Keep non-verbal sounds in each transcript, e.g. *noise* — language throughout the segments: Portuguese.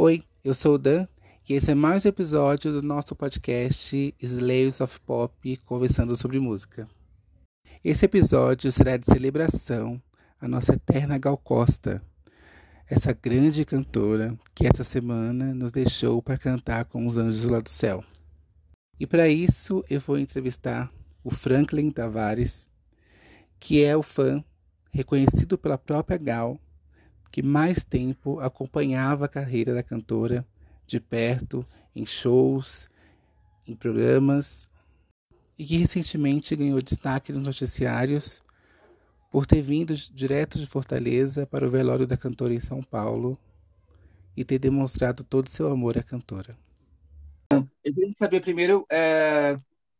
Oi, eu sou o Dan e esse é mais um episódio do nosso podcast Slaves of Pop conversando sobre música. Esse episódio será de celebração à nossa eterna Gal Costa, essa grande cantora que essa semana nos deixou para cantar com os anjos lá do céu. E para isso eu vou entrevistar o Franklin Tavares, que é o fã reconhecido pela própria Gal que mais tempo acompanhava a carreira da cantora de perto, em shows, em programas, e que recentemente ganhou destaque nos noticiários por ter vindo direto de Fortaleza para o velório da cantora em São Paulo e ter demonstrado todo seu amor à cantora. Eu queria saber primeiro é,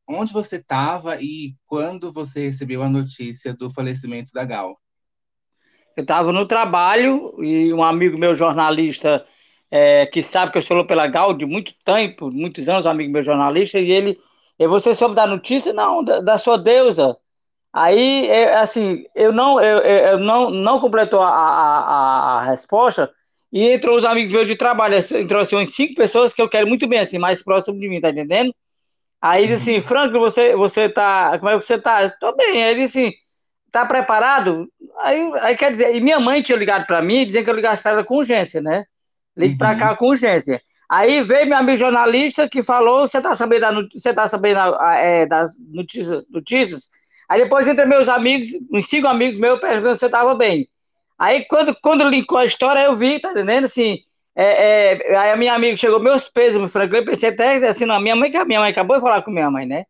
onde você estava e quando você recebeu a notícia do falecimento da Gal. Eu estava no trabalho e um amigo meu, jornalista, é, que sabe que eu sou pela Gal de muito tempo, muitos anos, um amigo meu jornalista, e ele, e você soube da notícia? Não, da, da sua deusa. Aí, é, assim, eu não, eu, eu não, não completou a, a, a, resposta e entrou os amigos meus de trabalho, entrou assim, umas cinco pessoas que eu quero muito bem, assim, mais próximo de mim, tá entendendo? Aí assim, Franco, você, você tá, como é que você tá? Tô bem. Aí assim, tá preparado? Aí, aí quer dizer, e minha mãe tinha ligado para mim, dizendo que eu ligasse para ela com urgência, né? Ligue uhum. para cá com urgência. Aí veio meu amigo jornalista que falou: você tá sabendo, da, você tá sabendo é, das notícias, notícias? Aí depois entre meus amigos, uns cinco amigos meus, perguntando se eu estava bem. Aí quando, quando linkou a história, eu vi, tá entendendo? Assim, é, é, aí a minha amiga chegou, meus pesos, meu frango, eu pensei até assim, não, minha mãe, a minha mãe acabou de falar com minha mãe, né?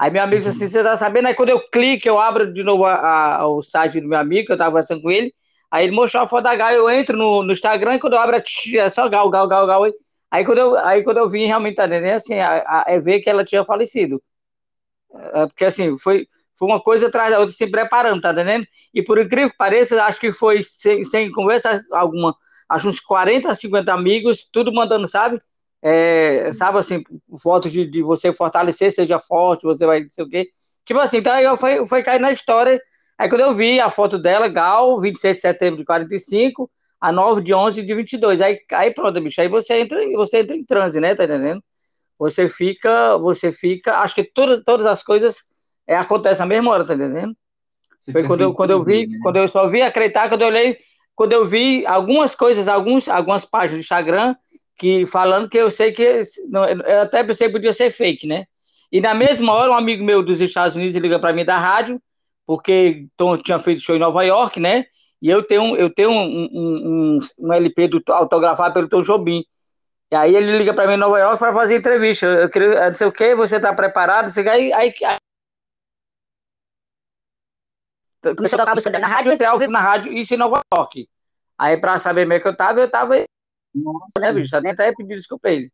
Aí meu amigo disse assim, você tá sabendo? Aí quando eu clico, eu abro de novo a, a, o site do meu amigo, que eu tava conversando com ele, aí ele mostrou a foto da Gal, eu entro no, no Instagram, e quando eu abro, é só Gal, Gal, Gal, Gal. Aí quando eu, aí quando eu vim, realmente, tá entendendo? Assim, é ver que ela tinha falecido. É, porque assim, foi, foi uma coisa atrás da outra, se preparando, tá entendendo? E por incrível que pareça, acho que foi sem, sem conversa alguma, acho uns 40, 50 amigos, tudo mandando, sabe? É, sabe assim, fotos de, de você fortalecer, seja forte, você vai não sei o quê. Tipo assim, então eu fui, fui cair na história. Aí quando eu vi a foto dela, Gal, 27 de setembro de 45, a 9 de 11 de 22. Aí, aí pronto, bicho, aí você entra, você entra em transe, né, tá entendendo? Você fica, você fica, acho que todas, todas as coisas é, acontecem na mesma hora, tá entendendo? Você Foi quando eu, quando eu vi, né? quando eu só vi acreditar, quando eu olhei, quando eu vi algumas coisas, alguns, algumas páginas do Instagram, que falando que eu sei que não, eu até pensei que podia ser fake, né? E na mesma hora, um amigo meu dos Estados Unidos liga para mim da rádio, porque Tom tinha feito show em Nova York, né? E eu tenho, eu tenho um, um, um, um LP do, autografado pelo Tom Jobim. E aí ele liga para mim em Nova York para fazer entrevista. Eu queria, não sei o que, você está preparado? Você, aí, aí, aí começou a tocar música na rádio, entrei ao vivo na rádio, isso em Nova York. Aí, para saber meio que eu tava, eu tava nossa, né, bicho? Até pedi desculpa a ele.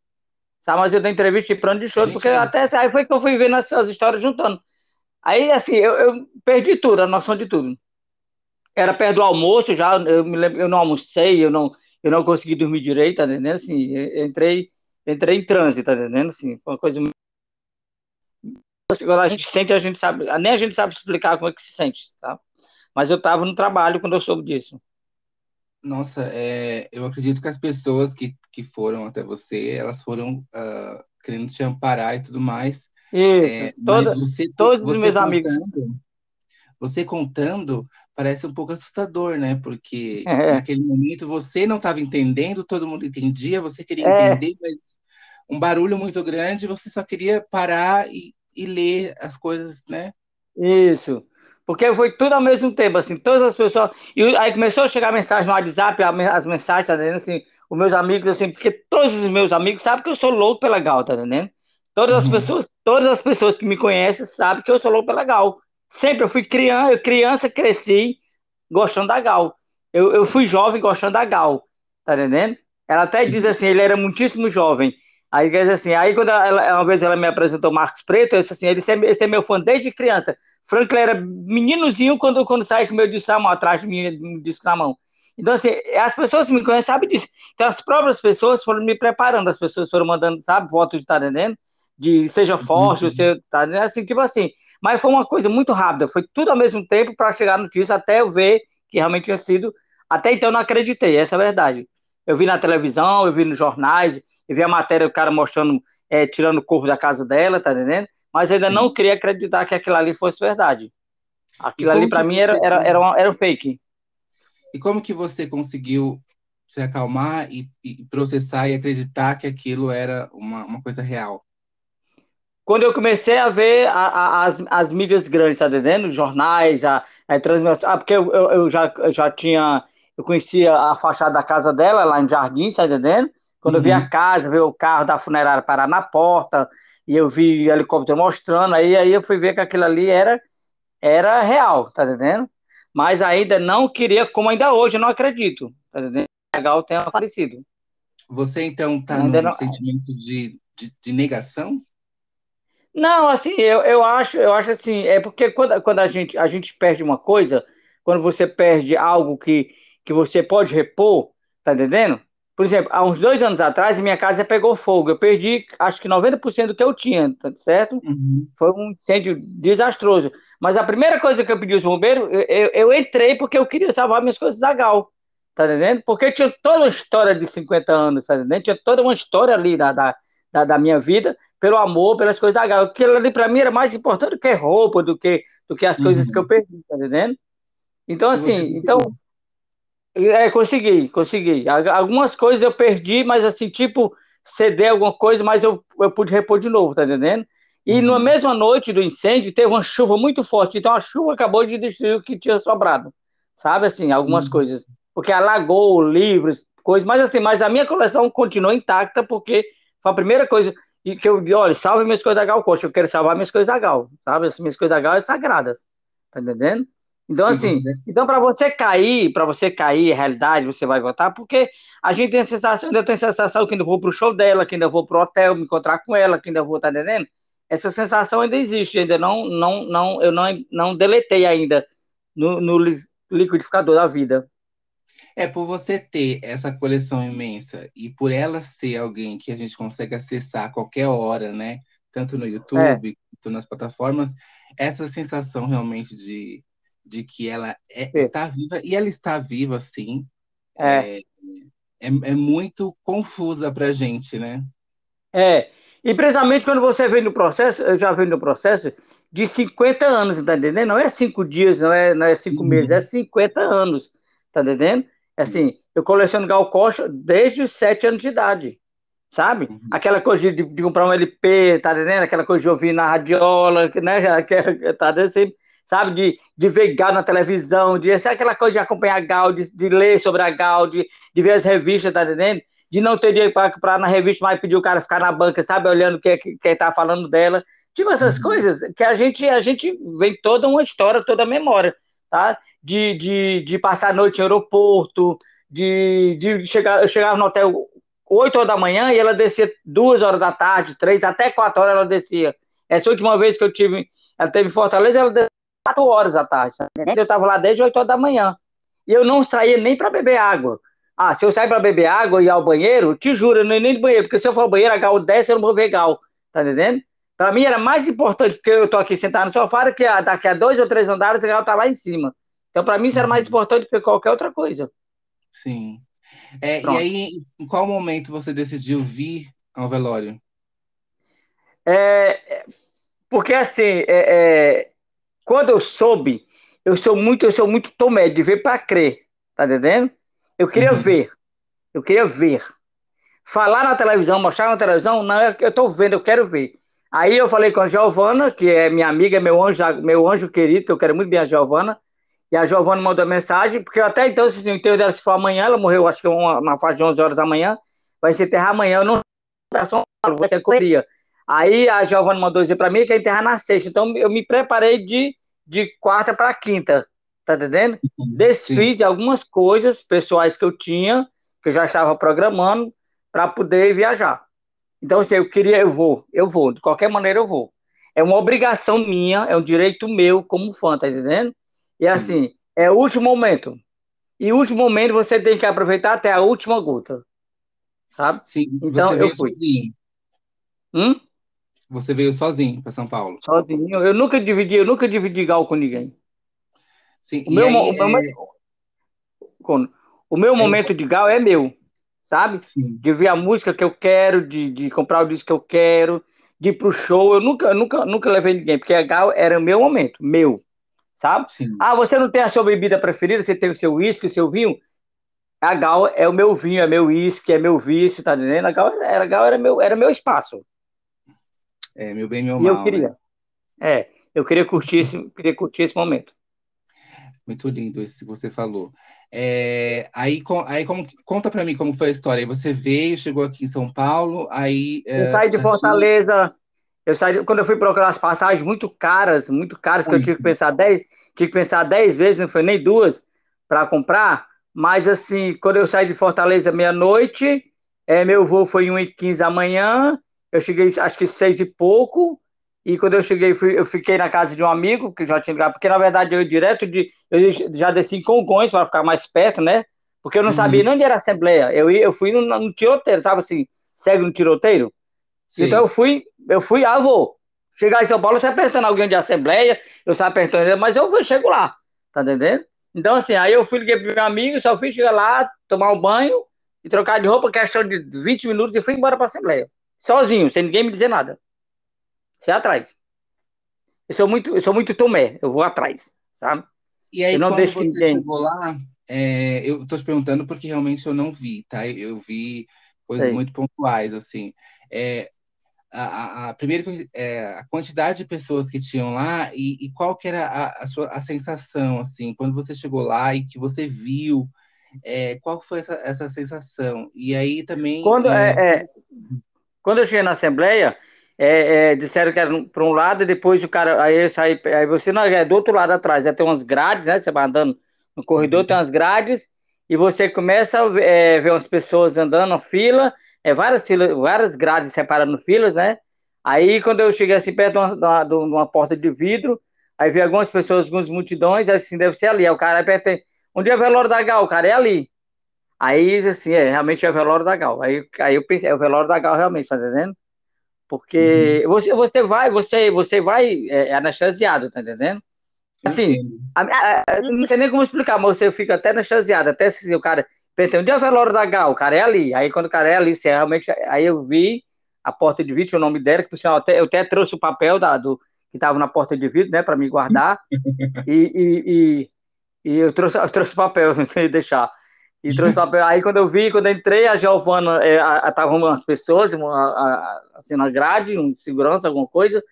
Sabe, mas eu dei entrevista de plano de choro, porque é. até aí foi que eu fui vendo as, as histórias juntando. Aí, assim, eu, eu, perdi tudo, a noção de tudo. Era perto do almoço já, eu me lembro, eu não almocei, eu não, eu não consegui dormir direito, tá entendendo? Assim, entrei, entrei em transe, tá entendendo? Assim, foi uma coisa quando a gente sente, a gente sabe, nem a gente sabe explicar como é que se sente, tá? Mas eu estava no trabalho quando eu soube disso. Nossa, é, eu acredito que as pessoas que, que foram até você, elas foram uh, querendo te amparar e tudo mais. Isso, é, toda, você, todos você os meus contando, amigos. Você contando parece um pouco assustador, né? Porque *laughs* é. naquele momento você não estava entendendo, todo mundo entendia, você queria é. entender, mas um barulho muito grande, você só queria parar e, e ler as coisas, né? Isso. Porque foi tudo ao mesmo tempo, assim, todas as pessoas. E aí começou a chegar mensagem no WhatsApp, as mensagens, tá entendendo? Assim, os meus amigos, assim, porque todos os meus amigos sabem que eu sou louco pela Gal, tá entendendo? Todas as uhum. pessoas, todas as pessoas que me conhecem sabem que eu sou louco pela Gal. Sempre eu fui criança, eu criança cresci gostando da Gal. Eu, eu fui jovem gostando da Gal, tá entendendo? Ela até Sim. diz assim, ele era muitíssimo jovem. Aí, quer dizer assim, aí quando ela, uma vez ela me apresentou Marcos Preto, eu disse assim, ele, esse é meu fã desde criança. Franklin era meninozinho quando, quando sai com o meu disco na mão, atrás de mim, disco na mão. Então, assim, as pessoas que me conhecem sabem disso. Então, as próprias pessoas foram me preparando, as pessoas foram mandando, sabe, votos de tá entendendo? De seja forte, uhum. você tá entendendo? Assim, tipo assim. Mas foi uma coisa muito rápida, foi tudo ao mesmo tempo para chegar no notícia até eu ver que realmente tinha sido. Até então eu não acreditei, essa é a verdade. eu vi na televisão, eu vi nos jornais, eu vi a matéria do cara mostrando, é, tirando o corpo da casa dela, tá entendendo? Mas ainda Sim. não queria acreditar que aquilo ali fosse verdade. Aquilo ali para mim era, era, era, um, era um fake. E como que você conseguiu se acalmar e, e processar e acreditar que aquilo era uma, uma coisa real? quando eu comecei a ver a, a, as, as mídias grandes, tá entendendo? Jornais, a, a transmissão. Ah, porque eu, eu, eu, já, eu já tinha. Eu conhecia a fachada da casa dela, lá em Jardim, tá entendendo? Quando uhum. eu vi a uhum. casa, vi o carro da funerária parar na porta, e eu vi o helicóptero mostrando, aí, aí eu fui ver que aquilo ali era, era real, tá entendendo? Mas ainda não queria, como ainda hoje, eu não acredito, tá entendendo? Legal tenha falecido. Você então está num não... sentimento de, de, de negação? Não, assim, eu, eu acho, eu acho assim, é porque quando, quando a, gente, a gente perde uma coisa, quando você perde algo que, que você pode repor, tá entendendo? Por exemplo, há uns dois anos atrás, minha casa pegou fogo. Eu perdi, acho que 90% do que eu tinha, tá certo? Uhum. Foi um incêndio desastroso. Mas a primeira coisa que eu pedi aos bombeiros, eu, eu, eu, entrei porque eu queria salvar minhas coisas da Gal, tá entendendo? Porque tinha toda uma história de 50 anos, tá entendendo? Tinha toda uma história ali da, da, da, da minha vida pelo amor, pelas coisas da Gal. Aquilo ali para mim era mais importante do que roupa, do que, do que as uhum. coisas que eu perdi, tá entendendo? Então, assim, então. É, consegui, consegui. Algumas coisas eu perdi, mas assim, tipo, ceder alguma coisa, mas eu, eu pude repor de novo, tá entendendo? E uhum. na mesma noite do incêndio, teve uma chuva muito forte, então a chuva acabou de destruir o que tinha sobrado, sabe, assim, algumas uhum. coisas. Porque alagou livros, coisas, mas assim, mas a minha coleção continuou intacta, porque foi a primeira coisa e que eu olha, salve minhas coisas da Gal Costa, eu quero salvar minhas coisas da Gal, sabe? As minhas coisas da Gal são sagradas, tá entendendo? Então, Sim, assim, então para você cair, para você cair, realidade, você vai votar, porque a gente tem a sensação, ainda tem a sensação que ainda vou pro show dela, que ainda vou pro hotel me encontrar com ela, que ainda vou, tá entendendo? Essa sensação ainda existe, ainda não, não, não, eu não, não deletei ainda no, no liquidificador da vida. É, por você ter essa coleção imensa e por ela ser alguém que a gente consegue acessar a qualquer hora, né? Tanto no YouTube é. quanto nas plataformas, essa sensação realmente de, de que ela é, está viva, e ela está viva, sim, é, é, é, é muito confusa para a gente, né? É, e precisamente quando você vem no processo, eu já venho no processo de 50 anos, tá entendendo? Não é cinco dias, não é, não é cinco uhum. meses, é 50 anos, tá entendendo? Assim, eu coleciono Gal Costa desde os sete anos de idade, sabe? Uhum. Aquela coisa de, de, comprar um LP, tá entendendo? Aquela coisa de ouvir na radiola, né? *laughs* Tá assim, sabe? De, de ver Gal na televisão, de ser aquela coisa de acompanhar Gal, de, de ler sobre a Gal, de, de ver as revistas, tá entendendo? De não ter dinheiro para na revista, mas pedir o cara ficar na banca, sabe? Olhando quem, quem tá falando dela. Tipo, essas uhum. coisas que a gente, a gente vem toda uma história, toda a memória tá? De, de, de passar a noite em aeroporto, de, de chegar, eu chegava no hotel 8 horas da manhã e ela descia 2 horas da tarde, 3, até 4 horas ela descia. Essa última vez que eu tive, ela teve em Fortaleza, ela descia 4 horas da tarde. Eu estava lá desde 8 horas da manhã. E eu não saía nem para beber água. Ah, se eu sair para beber água e ir ao banheiro, te juro, eu não ia nem no banheiro, porque se eu for ao banheiro, a gal desce, eu não vou ver gal. Tá entendendo? Para mim era mais importante, porque eu tô aqui sentado no sofá, que daqui a dois ou três andares o tá lá em cima. Então, para mim, isso era mais uhum. importante do que qualquer outra coisa. Sim. É, e aí, em qual momento você decidiu vir ao velório? É, porque assim, é, é, quando eu soube, eu sou muito, eu sou muito tomé de ver para crer, tá entendendo? Eu queria uhum. ver, eu queria ver. Falar na televisão, mostrar na televisão, não, eu tô vendo, eu quero ver. Aí eu falei com a Giovana, que é minha amiga, meu anjo, meu anjo querido, que eu quero muito bem a Giovana. E a Giovana mandou mensagem, porque até então, se o enterro dela se for amanhã, ela morreu, acho que uma, uma fase de 11 horas da manhã, vai se enterrar amanhã, eu não vai ser correria. Aí a Giovana mandou dizer para mim que ia enterrar na sexta, então eu me preparei de, de quarta para quinta, tá entendendo? Desfiz de algumas coisas pessoais que eu tinha, que eu já estava programando, para poder viajar. Então, assim, eu queria, eu vou, eu vou, de qualquer maneira eu vou. É uma obrigação minha, é um direito meu como fã, tá entendendo? E Sim. assim, é o último momento. E o último momento você tem que aproveitar até a última gota. Sabe? Sim, então eu fui. Sozinho. Hum? Você veio sozinho para São Paulo? Sozinho. Eu nunca dividi, eu nunca dividi gal com ninguém. Sim, o meu, aí, o, é... meu, o meu momento de gal é meu. sabe? Sim. De ver a música que eu quero, de, de comprar o disco que eu quero, de ir pro show. Eu nunca, nunca, nunca levei ninguém, porque a Gal era o meu momento, meu, sabe? Sim. Ah, você não tem a sua bebida preferida, você tem o seu uísque, o seu vinho? A Gal é o meu vinho, é meu uísque, é meu vício, tá dizendo? A Gal era, a Gal era, meu, era meu espaço. É, meu bem, meu e mal. eu queria. Né? É, eu queria curtir esse, queria curtir esse momento. Muito lindo isso que você falou. É, aí, aí como, conta para mim como foi a história. Aí você veio, chegou aqui em São Paulo, aí. É, eu saí de Fortaleza. Tinha... Eu saí, quando eu fui procurar as passagens muito caras, muito caras, muito. que eu tive que pensar dez, tive que pensar dez vezes, não foi nem duas, para comprar. Mas assim, quando eu saí de Fortaleza meia-noite, é, meu voo foi 1h15 da manhã, eu cheguei acho que seis e pouco, e quando eu cheguei, fui, eu fiquei na casa de um amigo que já tinha ligado, porque na verdade eu direto de. Eu já desci em Congonhas para ficar mais perto, né? Porque eu não uhum. sabia nem onde era a Assembleia. Eu, eu fui no, no tiroteiro, sabe assim? Segue no tiroteiro. Sim. Então eu fui, eu fui, ah, vou. Chegar em São Paulo, você apertando alguém de Assembleia, eu saio apertando, mas eu chego lá, tá entendendo? Então, assim, aí eu fui, liguei pro meu amigo, só fui chegar lá, tomar um banho e trocar de roupa, questão de 20 minutos, e fui embora pra Assembleia. Sozinho, sem ninguém me dizer nada. Você é atrás. Eu sou muito, eu sou muito Tomé, eu vou atrás, sabe? E aí, eu não quando você ninguém... chegou lá, é, eu estou te perguntando porque realmente eu não vi, tá? Eu vi coisas Sei. muito pontuais, assim. É, a, a, a, primeiro, é, a quantidade de pessoas que tinham lá e, e qual que era a, a, sua a sensação, assim, quando você chegou lá e que você viu, é, qual foi essa, essa sensação? E aí também... Quando, é, é, é quando eu cheguei na Assembleia, é, é, disseram que era para um lado e depois o cara. Aí eu saí, aí você não é do outro lado atrás, já tem umas grades, né? Você vai andando no corredor, uhum. tem umas grades, e você começa a é, ver umas pessoas andando na fila, é, várias, filas, várias grades separando filas, né? Aí quando eu cheguei assim perto de uma, de uma porta de vidro, aí vi algumas pessoas, algumas multidões, assim, deve ser ali. Aí o cara aperta, onde é o velório da Gal? O cara é ali. Aí, assim, é, realmente é o velório da Gal. Aí, aí eu pensei, é o velório da Gal realmente, tá entendendo? Porque uhum. você, você vai, você, você vai é, anestesiado, tá entendendo? Assim, a, a, a, não sei nem como explicar, mas você fica até anestesiado, até se o cara pensa, onde é o velório da Gal? O cara é ali. Aí quando o cara é ali, você realmente. Aí eu vi a porta de vidro, o nome dela, que por sinal até, eu até trouxe o papel da, do, que estava na porta de vidro, né, para me guardar. *laughs* e, e, e, e, eu trouxe, eu trouxe o papel, *laughs* não sei deixar. E trouxe papel. Aí quando eu vi, quando eu entrei, a Giovana, estavam é, umas pessoas, uma, a, assim, na grade, um segurança, alguma coisa.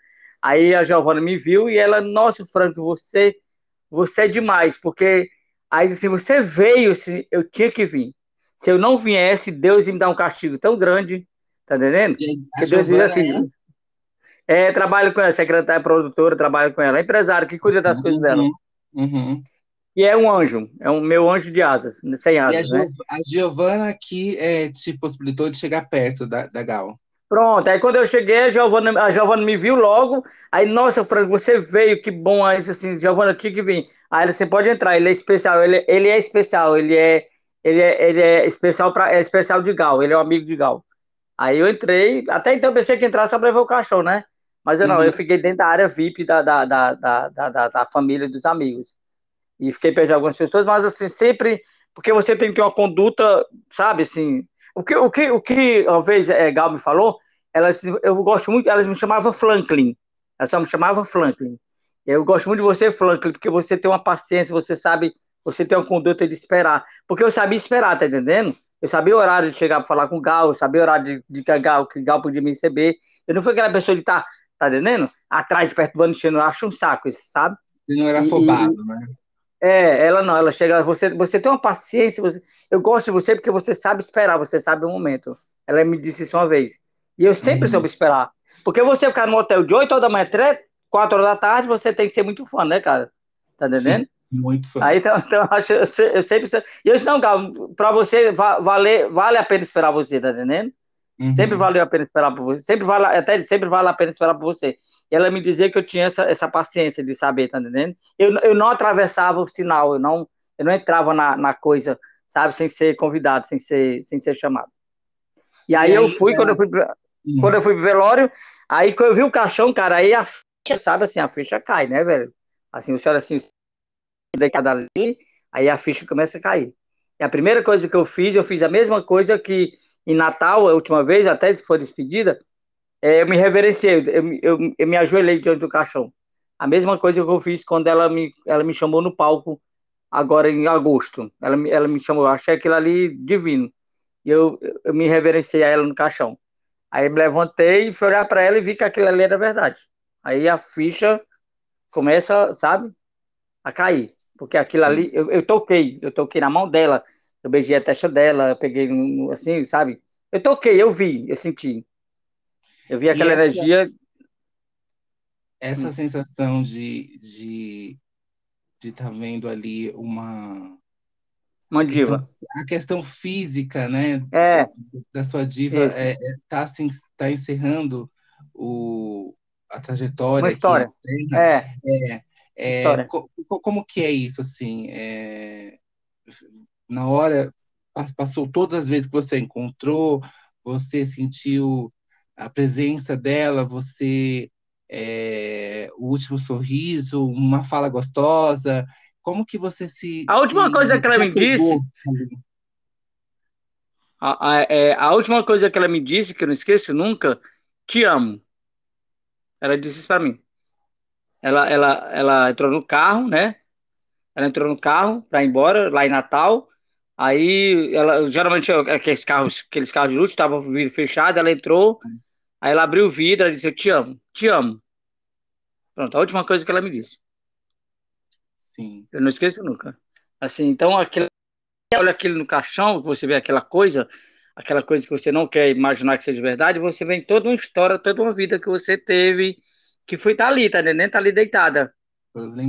Aí a Giovana me viu e ela, nossa, Franco, você, você é demais, porque aí assim, você veio, assim, eu tinha que vir. Se eu não viesse, Deus ia me dar um castigo tão grande, tá entendendo? Que Deus diz assim, é? é, trabalho com ela, secretária produtora, trabalho com ela, é empresário que cuida das uhum, coisas dela. Uhum. E é um anjo, é um meu anjo de asas, sem asas. E a, né? a Giovana que é, te possibilitou de chegar perto da, da Gal. Pronto, aí quando eu cheguei, a Giovana, a Giovana me viu logo. Aí, nossa, Franco, você veio, que bom. Aí, assim, Giovana, tinha que vir. Aí, você pode entrar, ele é especial, ele, ele é especial, ele é, ele é, ele é especial para é especial de Gal, ele é um amigo de Gal. Aí eu entrei, até então eu pensei que entrar só para ver o cachorro, né? Mas eu não, uhum. eu fiquei dentro da área VIP da, da, da, da, da, da família dos amigos e fiquei perto de algumas pessoas, mas assim, sempre, porque você tem que ter uma conduta, sabe, assim, o que, o que, o que uma vez é, Gal me falou, elas, eu gosto muito, elas me chamavam Franklin, elas só me chamavam Franklin, eu gosto muito de você, Franklin, porque você tem uma paciência, você sabe, você tem uma conduta de esperar, porque eu sabia esperar, tá entendendo? Eu sabia o horário de chegar para falar com o Gal, eu sabia o horário de, de que, Gal, que Gal podia me receber, eu não fui aquela pessoa de estar, tá, tá entendendo? Atrás, perturbando, enchendo, eu acho um saco isso, sabe? Você não era afobado, e, né? É, ela não, ela chega, você, você tem uma paciência, você, eu gosto de você porque você sabe esperar, você sabe o momento. Ela me disse isso uma vez. E eu sempre uhum. soube esperar. Porque você ficar no hotel de 8 horas da manhã, 3, 4 horas da tarde, você tem que ser muito fã, né, cara? Tá entendendo? Sim, muito fã. Aí, então, então eu, eu, sempre. E eu disse, não, cara, pra você, vale, vale a pena esperar você, tá entendendo? Uhum. Sempre valeu a pena esperar por você. Sempre vale, até sempre vale a pena esperar por você ela me dizia que eu tinha essa, essa paciência de saber, tá entendendo? Eu, eu não atravessava o sinal, eu não, eu não entrava na, na coisa, sabe, sem ser convidado, sem ser, sem ser chamado. E aí, e aí eu fui, é... quando, eu fui hum. quando eu fui pro velório, aí quando eu vi o caixão, cara, aí a ficha, sabe assim, a ficha cai, né, velho? Assim, o senhor assim, cada ali, aí a ficha começa a cair. E a primeira coisa que eu fiz, eu fiz a mesma coisa que em Natal, a última vez, até se for despedida, é, eu me reverenciei, eu, eu, eu, me ajoelhei diante do caixão. A mesma coisa que eu fiz quando ela me, ela me chamou no palco, agora em agosto. Ela, ela me chamou, eu achei aquilo ali divino. E eu, eu me reverenciei a ela no caixão. Aí me levantei e fui olhar para ela e vi que aquilo ali era verdade. Aí a ficha começa, sabe, a cair. Porque aquilo Sim. ali, eu, eu toquei, eu toquei na mão dela, eu beijei a testa dela, eu peguei assim, sabe? Eu toquei, eu vi, eu senti. Eu vi aquela essa, energia. Essa hum. sensação de de de estar tá vendo ali uma uma diva. Questão, a questão física, né? É. Da sua diva está é, é, tá, assim, tá encerrando o, a trajetória. Uma história. é. é, é co, como que é isso, assim? É, na hora, passou todas as vezes que você encontrou, você sentiu a presença dela, você é, o último sorriso, uma fala gostosa, como que você se. A última se, coisa que ela me disse. A, a, é, a, última coisa que ela me disse, que eu não esqueço nunca, te amo. Ela disse isso para mim. Ela, ela, ela entrou no carro, né? Ela entrou no carro para ir embora, lá em Natal. Aí, ela, geralmente, aqueles carros, aqueles carros de luxo estavam vidro fechado, ela entrou, aí ela abriu o vidro, ela disse, eu te amo, te amo. Pronto, a última coisa que ela me disse. Sim. Eu não esqueço nunca. Assim, então, aquele, olha aquilo no caixão, você vê aquela coisa, aquela coisa que você não quer imaginar que seja verdade, você vê toda uma história, toda uma vida que você teve, que foi tá ali, tá entendendo? Tá ali deitada.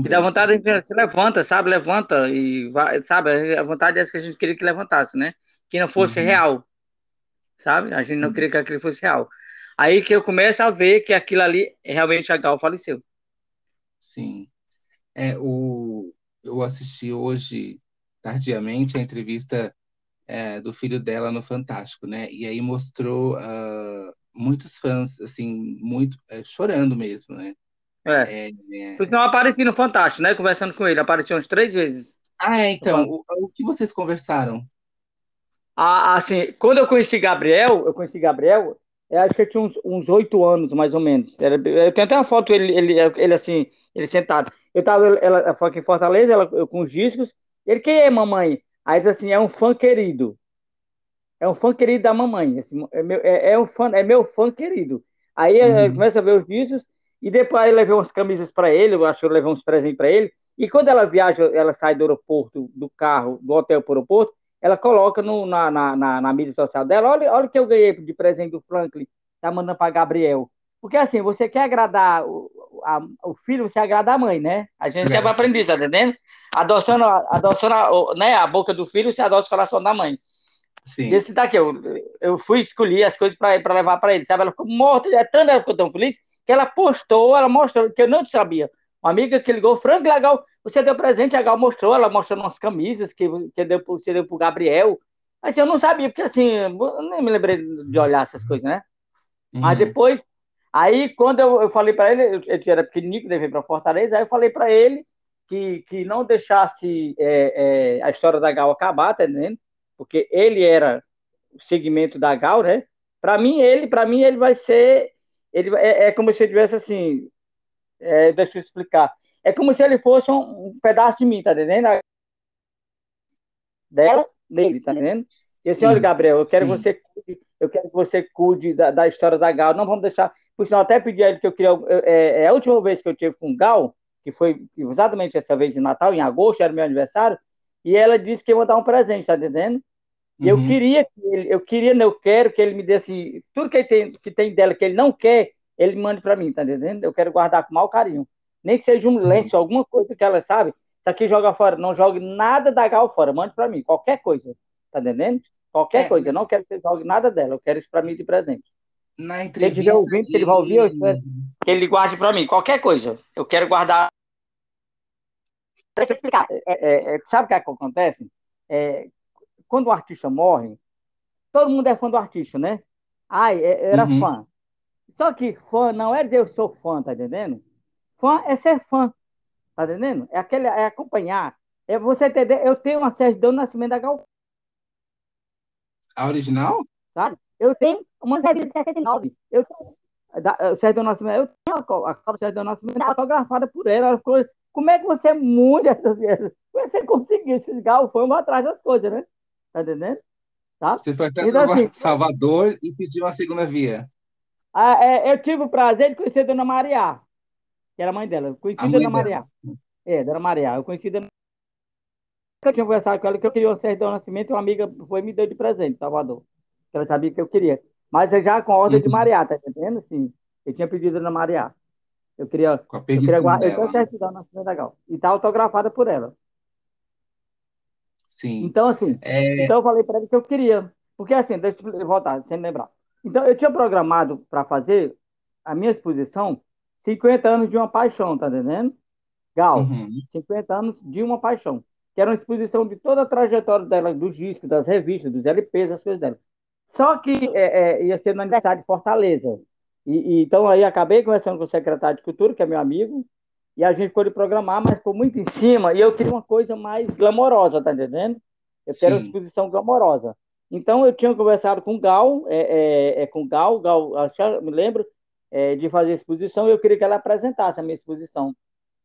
Dá vontade de se levanta, sabe? Levanta e vai, sabe? A vontade é essa que a gente queria que levantasse, né? Que não fosse uhum. real, sabe? A gente não queria que aquilo fosse real. Aí que eu começo a ver que aquilo ali realmente a Gal faleceu. Sim. É, o, eu assisti hoje, tardiamente, a entrevista é, do filho dela no Fantástico, né? E aí mostrou uh, muitos fãs, assim, muito é, chorando mesmo, né? É. é, é... Porque não apareci no Fantástico, né? Conversando com ele, apareceu umas três vezes. Ah, é, então, o, o que vocês conversaram? Ah, assim, quando eu conheci Gabriel, eu conheci Gabriel, eu acho que eu tinha uns oito anos, mais ou menos. Era, eu tenho até uma foto ele, ele, ele assim, ele sentado. Eu tava, ela, ela aqui em Fortaleza, ela, eu com os discos. Ele, quem é mamãe? Aí diz assim, é um fã querido. É um fã querido da mamãe. Assim, é, meu, é, é, um fã, é meu fã querido. Aí uhum. começa a ver os discos, e depois eu levei umas camisas para ele, eu acho que eu levei uns presentes para ele. E quando ela viaja, ela sai do aeroporto, do carro, do hotel para o aeroporto, ela coloca no, na, na, na, na, mídia social dela, olha, olha o que eu ganhei de presente do Franklin, tá mandando para Gabriel. Porque assim, você quer agradar o, a, o filho, você agrada a mãe, né? A gente é. vai aprender isso, tá entendendo? Adoçando, adoçando né, a boca do filho, você adoça o coração da mãe. Sim. Esse daqui, eu, eu fui escolher as coisas para levar para ele, sabe? Ela ficou morta, é tanto ela ficou tão feliz que ela postou, ela mostrou, que eu não sabia. Uma amiga que ligou, Frank, legal, você deu presente, a Gal mostrou, ela mostrou umas camisas que, que deu, você deu pro Gabriel. Mas eu não sabia, porque assim, eu nem me lembrei de olhar essas coisas, né? Uhum. Mas depois, aí quando eu, eu falei para ele, ele era pequenininho, devia para Fortaleza, aí eu falei para ele que, que não deixasse é, é, a história da Gal acabar, tá entendendo? Porque ele era o segmento da Gal, né? Para mim, ele, para mim, ele vai ser, ele é, é como se ele tivesse assim, é, deixa eu explicar. É como se ele fosse um, um pedaço de mim, tá entendendo? Dela, dele, tá entendendo? E assim, olha, Gabriel, eu quero, você, eu quero que você cuide da, da história da Gal. Não vamos deixar. Por sinal, até pedi a ele que eu queria. É, é, a última vez que eu tive com Gal, que foi exatamente essa vez de Natal, em agosto, era meu aniversário, e ela disse que ia mandar um presente, tá entendendo? Uhum. eu queria que ele, eu queria, eu quero que ele me desse tudo que ele tem, que tem dela que ele não quer, ele mande para mim, tá entendendo? Eu quero guardar com mau carinho. Nem que seja um lenço, alguma coisa que ela sabe. Isso aqui joga fora. Não jogue nada da Gal fora. Mande para mim. Qualquer coisa. Tá entendendo? Qualquer é, coisa. Eu não quero que você jogue nada dela. Eu quero isso para mim de presente. Na entrevista. Se ele estiver ouvindo, se ele vai ouvir, eu espero que ele guarde para mim. Qualquer coisa. Eu quero guardar. Deixa eu explicar. É, é, é sabe o que, é que acontece? É, quando o artista morre, todo mundo é fã do artista, né? Ai, é, era uhum. fã. Só que fã não é dizer eu sou fã, tá entendendo? Fã é ser fã, tá entendendo? É, aquele, é acompanhar. É você entender, eu tenho uma certidão de nascimento da Gal A original? Sabe? Eu tenho umas revistas de 69. Eu tenho o Sérgio Nascimento, eu tenho a, a capa do Sérgio Nascimento autografada por ela. ela ficou, como é que você é muito essas coisas? Você conseguiu esses galfões atrás das coisas, né? Tá entendendo? Tá? Você foi até então, assim, *laughs* Salvador e pediu uma segunda via. Ah, é, eu tive o prazer de conhecer a Dona Maria, que era a mãe dela. Eu conheci a Dona Maria. É, Dona Maria. Eu conheci a Dona eu tinha conversado com ela que eu queria o Sérgio Nascimento uma amiga foi me deu de presente, Salvador. Ela sabia que eu queria. Mas é já com ordem uhum. de Maria, tá entendendo? Assim, eu tinha pedido na Maria. Eu queria. Com a eu queria guardar. Eu tenho Nascimento legal. E tá autografada por ela. Sim. Então, assim, é... então eu falei para ela que eu queria. Porque, assim, deixa eu voltar, sem lembrar. Então, eu tinha programado para fazer a minha exposição 50 anos de uma paixão, tá entendendo? Gal, uhum. 50 anos de uma paixão. Que era uma exposição de toda a trajetória dela, dos discos, das revistas, dos LPs, as coisas dela. Só que é, é, ia ser na Universidade de Fortaleza. E, e, então, aí acabei conversando com o secretário de Cultura, que é meu amigo, e a gente de programar, mas ficou muito em cima, e eu queria uma coisa mais glamourosa, tá entendendo? Eu quero uma exposição glamourosa. Então, eu tinha conversado com o Gal, é, é, é, com o Gal, Gal me lembro, é, de fazer a exposição, e eu queria que ela apresentasse a minha exposição.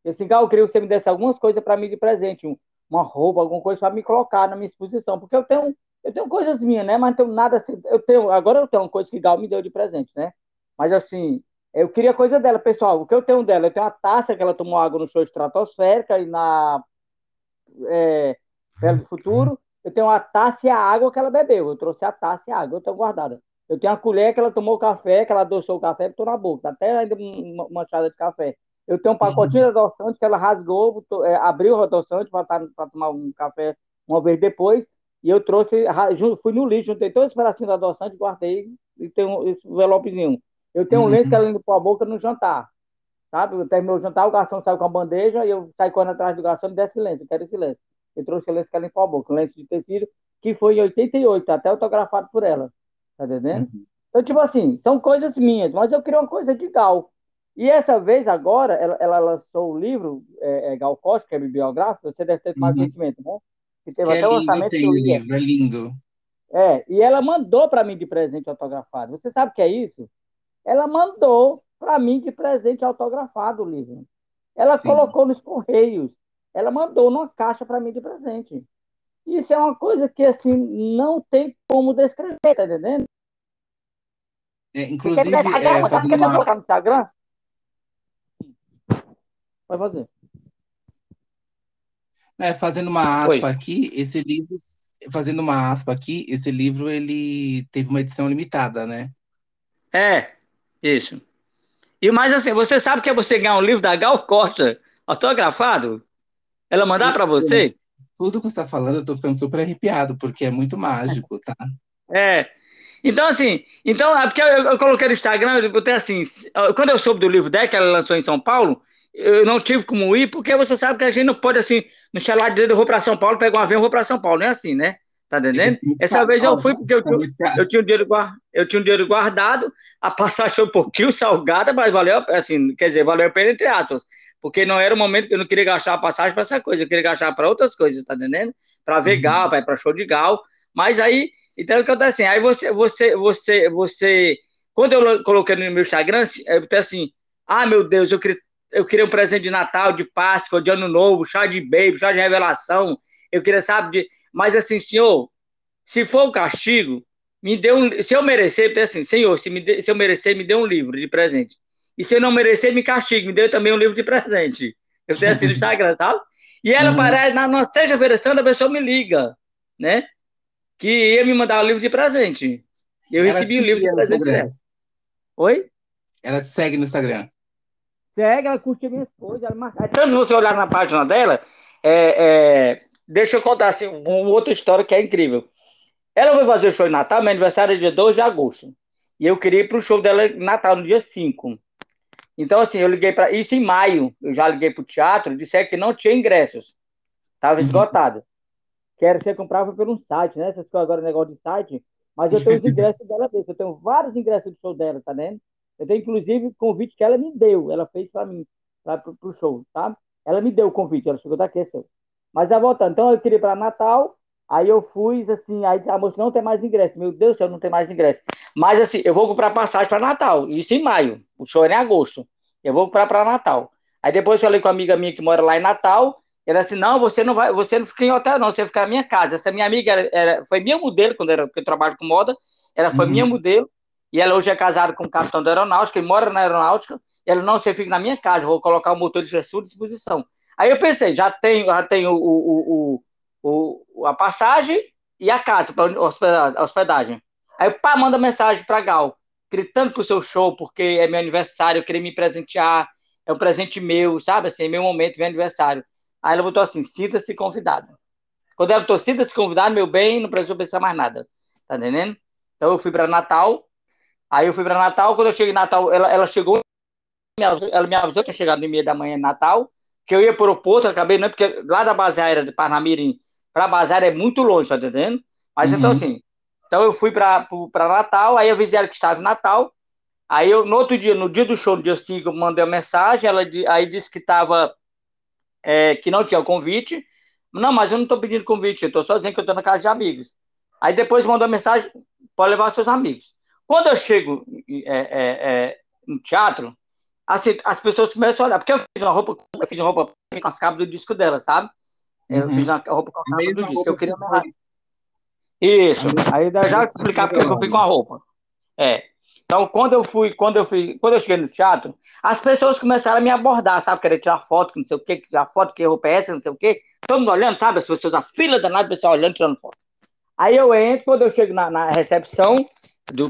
Eu disse, Gal, eu queria que você me desse algumas coisas para mim de presente, um, uma roupa, alguma coisa para me colocar na minha exposição, porque eu tenho, eu tenho coisas minhas, né? Mas não tenho nada assim, eu tenho, agora eu tenho uma coisa que Gal me deu de presente, né? Mas assim, eu queria coisa dela, pessoal. O que eu tenho dela? Eu tenho a taça que ela tomou água no show estratosférica e na é, do Futuro. Eu tenho a taça e a água que ela bebeu. Eu trouxe a taça e a água, eu tenho guardada. Eu tenho a colher que ela tomou café, que ela adoçou o café botou na boca. Até ainda manchada de café. Eu tenho um pacotinho de adoçante que ela rasgou, botou, é, abriu o adoçante para tomar um café uma vez depois. E eu trouxe, fui no lixo, juntei todos os pedacinhos de adoçante, guardei e tenho esse envelopezinho. Eu tenho um lenço que ela limpou a boca no jantar. Sabe? Eu terminou o jantar, o garçom saiu com a bandeja e eu saí correndo atrás do garçom e desse lenço. Eu quero esse lenço. Eu trouxe o lenço que ela limpou a boca, um lenço de tecido, que foi em 88, até autografado por ela. Tá entendendo? Uhum. Então, tipo assim, são coisas minhas, mas eu queria uma coisa de Gal. E essa vez, agora, ela, ela lançou o livro, é, é, Gal Costa, que é bibliográfico, você deve ter mais uhum. conhecimento, né? Que teve que até é o lançamento. Tem o livro, é lindo. É, e ela mandou para mim de presente autografado. Você sabe o que é isso? Ela mandou para mim de presente autografado o livro. Ela Sim. colocou nos correios. Ela mandou numa caixa para mim de presente. Isso é uma coisa que assim não tem como descrever, tá entendendo? É, inclusive, é, é, fazendo uma... colocar no Instagram? Pode fazer. É, fazendo uma aspa Oi. aqui, esse livro, fazendo uma aspa aqui, esse livro ele teve uma edição limitada, né? É, isso. E mais assim, você sabe que é você ganhar um livro da Gal Costa autografado? Ela mandar para você? Tudo que você está falando, eu estou ficando super arrepiado, porque é muito mágico, tá? É. Então, assim, então, é porque eu, eu coloquei no Instagram, eu botei assim, quando eu soube do livro dela, que ela lançou em São Paulo, eu não tive como ir, porque você sabe que a gente não pode, assim, no chelar de eu vou para São Paulo, pegar um avião e vou para São Paulo, não é assim, né? Tá entendendo? Essa vez eu fui porque eu, eu, tinha um dinheiro, eu tinha um dinheiro guardado, a passagem foi um pouquinho salgada, mas valeu, assim, quer dizer, valeu a pena entre aspas, porque não era o momento que eu não queria gastar a passagem para essa coisa, eu queria gastar para outras coisas, tá entendendo? Para ver uhum. gal, para show de gal, mas aí, então o que acontece assim, aí você, você, você, você, quando eu coloquei no meu Instagram, eu botei assim, ah, meu Deus, eu queria, eu queria um presente de Natal, de Páscoa, de Ano Novo, chá de baby, chá de revelação, eu queria, sabe, de mas assim, senhor, se for o castigo, me dê um. Se eu merecer, assim, senhor, se, me de, se eu merecer, me dê um livro de presente. E se eu não merecer, me castigue, me dê também um livro de presente. Eu tenho assim no Instagram, sabe? E ela uhum. parece, na, na sexta-feira santa, a pessoa me liga, né? Que ia me mandar um livro de presente. Eu ela recebi o um livro de presente dela. Oi? Ela te segue no Instagram. Segue, ela curte minhas coisas, ela marca. Tanto se você olhar na página dela, é, é Deixa eu contar assim, uma outra história que é incrível. Ela foi fazer o show em Natal, meu aniversário é dia 2 de agosto. E eu queria ir para o show dela em Natal, no dia 5. Então, assim, eu liguei para. Isso em maio. Eu já liguei para o teatro, disseram que não tinha ingressos. Estava uhum. esgotado. Que era você comprava por um site, né? Vocês ficam agora negócio de site. Mas eu tenho os *laughs* ingressos dela mesmo. Eu tenho vários ingressos do show dela, tá vendo? Eu tenho, inclusive, convite que ela me deu. Ela fez para mim, para o show, tá? Ela me deu o convite. Ela chegou daqui, é seu. Mas já voltando, então eu queria ir para Natal, Aí eu fui, assim, aí a moça não tem mais ingresso. Meu Deus do céu, não tem mais ingresso. Mas assim, eu vou comprar passagem para Natal, isso em maio. O show é em agosto. Eu vou comprar para Natal. Aí depois eu falei com uma amiga minha que mora lá em Natal. Ela disse: Não, você não vai, você não fica em hotel, não, você vai ficar na minha casa. Essa minha amiga era, era, foi minha modelo quando era, porque eu trabalho com moda. Ela foi uhum. minha modelo. E ela hoje é casada com o capitão da aeronáutica, e mora na aeronáutica. E ela, não, você fica na minha casa, vou colocar o motorista à sua disposição. Aí eu pensei, já tenho, já tenho o, o, o, a passagem e a casa para hospedagem. Aí o pá manda mensagem para Gal, gritando pro seu show, porque é meu aniversário, eu queria me presentear, é um presente meu, sabe? Assim, é meu momento, meu aniversário. Aí ela botou assim: sinta-se convidado. Quando ela botou sinta-se convidado, meu bem, não precisa pensar mais nada. Tá entendendo? Então eu fui para Natal. Aí eu fui para Natal. Quando eu cheguei em Natal, ela, ela chegou. Ela me avisou que tinha chegado no meio da manhã em Natal. Que eu ia para o aeroporto, acabei, não, porque lá da base aérea de Parnamirim para base aérea é muito longe, tá entendendo? Mas então, uhum. então, assim, então eu fui para Natal, aí avisei ela que estava em Natal. Aí eu, no outro dia, no dia do show, no dia 5, eu mandei uma mensagem, ela aí disse que estava, é, que não tinha convite. Não, mas eu não estou pedindo convite, eu estou só dizendo que eu estou na casa de amigos. Aí depois mandou uma mensagem, pode levar seus amigos. Quando eu chego é, é, é, no teatro, assim, as pessoas começam a olhar, porque eu fiz uma roupa, eu fiz uma roupa com as cabas do disco dela, sabe? Eu uhum. fiz uma roupa com a capa do disco, eu queria isso. Aí já explicar porque eu fui com a roupa. É. Então, quando eu fui, quando eu fui, quando eu cheguei no teatro, as pessoas começaram a me abordar, sabe? Querer tirar foto, não sei o quê, tirar foto, que roupa é essa, não sei o quê. Todo mundo olhando, sabe? As pessoas, a fila danada, o pessoal olhando, tirando foto. Aí eu entro, quando eu chego na, na recepção,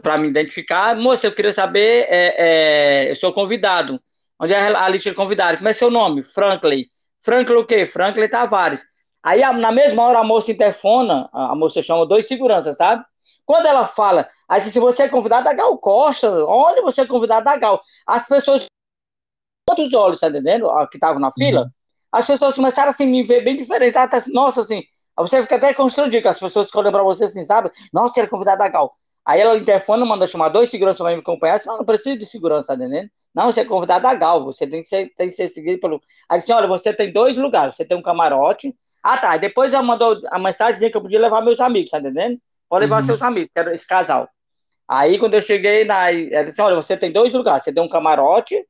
para me identificar, moça, eu queria saber, é, é, eu sou convidado. Onde é a lista de convidados? Como é seu nome? Franklin. Franklin o quê? Franklin Tavares. Aí, na mesma hora, a moça interfona, a moça chama dois seguranças, sabe? Quando ela fala, aí se você é convidado da Gal Costa, olha, você é convidado da Gal. As pessoas, todos os olhos, tá entendendo? Que estavam na fila, uhum. as pessoas começaram assim, me ver bem diferente. Até, assim, nossa, assim, você fica até constrangido, as pessoas ficam pra você assim, sabe? Nossa, você é convidado da Gal. Aí ela interfona, manda chamar dois seguranças para me acompanhar. Não, não precisa de segurança, tá entendendo? Não, você é convidado da Gal, você tem que ser, tem que ser seguido pelo. Aí disse, olha, você tem dois lugares, você tem um camarote ah, tá. Depois ela mandou a mensagem dizendo que eu podia levar meus amigos, tá entendendo? Pode levar uhum. seus amigos, que era esse casal. Aí, quando eu cheguei na. Ela disse: olha, você tem dois lugares. Você tem um camarote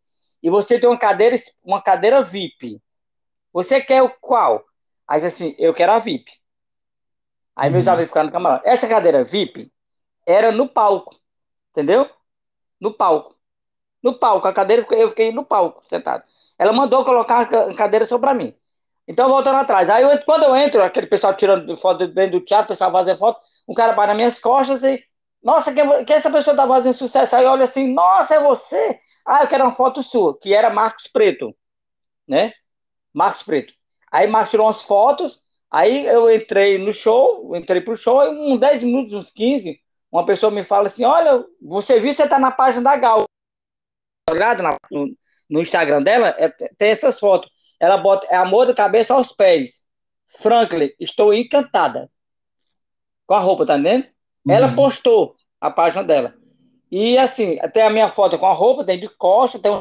e você tem uma cadeira, uma cadeira VIP. Você quer o qual? Aí assim, eu quero a VIP. Aí uhum. meus amigos ficaram no camarote. Essa cadeira VIP era no palco. Entendeu? No palco. No palco. A cadeira, eu fiquei no palco, sentado. Ela mandou colocar a cadeira só pra mim. Então, voltando atrás. Aí, eu, quando eu entro, aquele pessoal tirando foto dentro do teatro, o pessoal fazendo foto, um cara bate nas minhas costas e. Nossa, que, que essa pessoa tá fazendo sucesso? Aí olha assim, nossa, é você? Ah, eu quero uma foto sua, que era Marcos Preto, né? Marcos Preto. Aí Marcos tirou umas fotos, aí eu entrei no show, entrei pro show, uns 10 minutos, uns 15, uma pessoa me fala assim, olha, você viu, você tá na página da Gal, no, no Instagram dela, é, tem essas fotos. Ela bota é amor da cabeça aos pés. Franklin, estou encantada com a roupa, tá entendendo? Uhum. Ela postou a página dela. E assim, tem a minha foto com a roupa, tem de costas, tem um...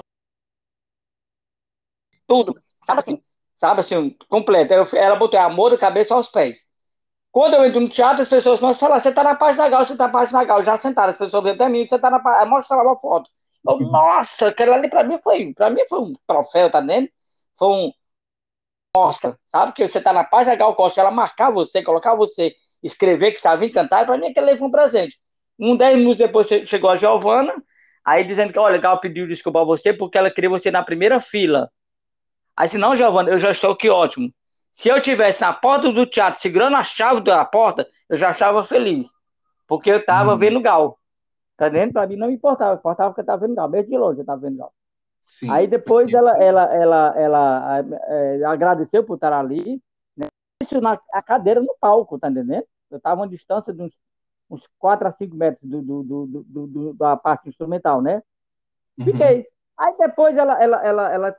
tudo. Sabe assim? Sabe assim, completo. Ela botou amor da cabeça aos pés. Quando eu entro no teatro, as pessoas começam a falar: você tá na página legal, você tá na página legal. Já sentaram, as pessoas até mim, você tá na página. Mostra lá uma foto. Eu, uhum. nossa, aquela ali pra mim foi, pra mim foi um troféu, tá vendo? foi um Costa, sabe? Que você tá na página Gal Costa, ela marcar você, colocar você, escrever que estava encantado, para mim é que ele levou um presente. Um dez minutos depois chegou a Giovana, aí dizendo que, olha, Gal pediu desculpa a você porque ela queria você na primeira fila. Aí disse, não, Giovana, eu já estou aqui ótimo. Se eu tivesse na porta do teatro segurando a chave da porta, eu já estava feliz. Porque eu estava hum. vendo Gal. Tá vendo? Para mim não importava, importava que eu estava vendo Gal. Mesmo de longe eu estava vendo Gal. Sim. Aí depois ela, ela, ela, ela é, agradeceu por estar ali, né? Isso na a cadeira no palco, tá entendendo? Eu estava a uma distância de uns, uns 4 a 5 metros do, do, do, do, do da parte instrumental, né? Uhum. Fiquei. Uhum. Aí depois ela, ela, ela, ela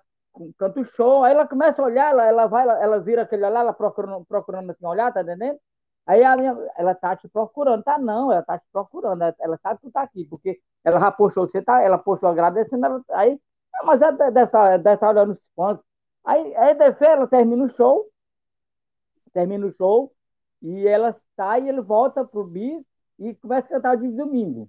canta o show, aí ela começa a olhar, ela, ela vai, ela, ela vira aquele olhar, ela procurando, procurando assim, olhar, tá entendendo? Aí a minha, ela tá te procurando, tá? Não, ela tá te procurando, ela, ela sabe que tu tá aqui, porque ela já postou, você tá, ela postou agradecendo, ela, aí mas é dessa, dessa hora nos fãs. Aí, aí ela termina o show, termina o show, e ela sai, ele volta pro bis e começa a cantar o de domingo.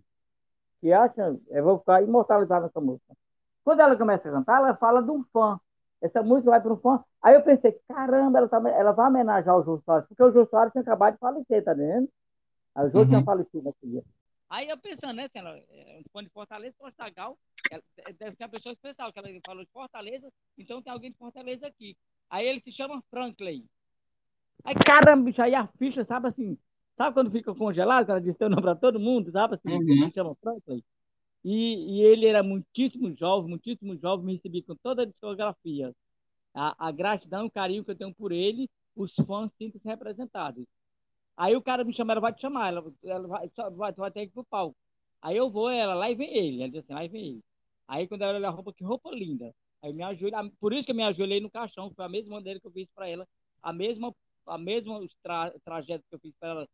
Que acha, eu vou ficar imortalizado nessa música. Quando ela começa a cantar, ela fala de um fã. Essa música vai para um fã. Aí eu pensei, caramba, ela, tá, ela vai homenagear o Jô Soares, porque o Jô Soares tinha acabado de falecer, tá vendo? Aí o Jô uhum. tinha falecido nesse dia. Aí eu pensando, né, se ela é um fã de Fortaleza, Costa Gal, deve ser uma pessoa especial, que ela falou de Fortaleza, então tem alguém de Fortaleza aqui. Aí ele se chama Franklin. Aí, caramba, bicho, aí a ficha, sabe assim, sabe quando fica congelado, que ela diz teu nome para todo mundo, sabe assim, uhum. se chama Franklin? E, e, ele era muitíssimo jovem, muitíssimo jovem, me recebia com toda a discografia. A, a gratidão, o carinho que eu tenho por ele, os fãs sentem-se representados. Aí o cara me chama, ela vai te chamar, ela, ela vai, vai, vai ter que ir pro palco. Aí eu vou, ela lá e vem ele. Ela diz assim, lá e vem ele. Aí quando ela olha a roupa, que roupa linda. Aí me ajoelhei, por isso que eu me ajoelhei no caixão, foi a mesma maneira que eu fiz para ela, a mesma, a mesma tra, trajeto que eu fiz para ela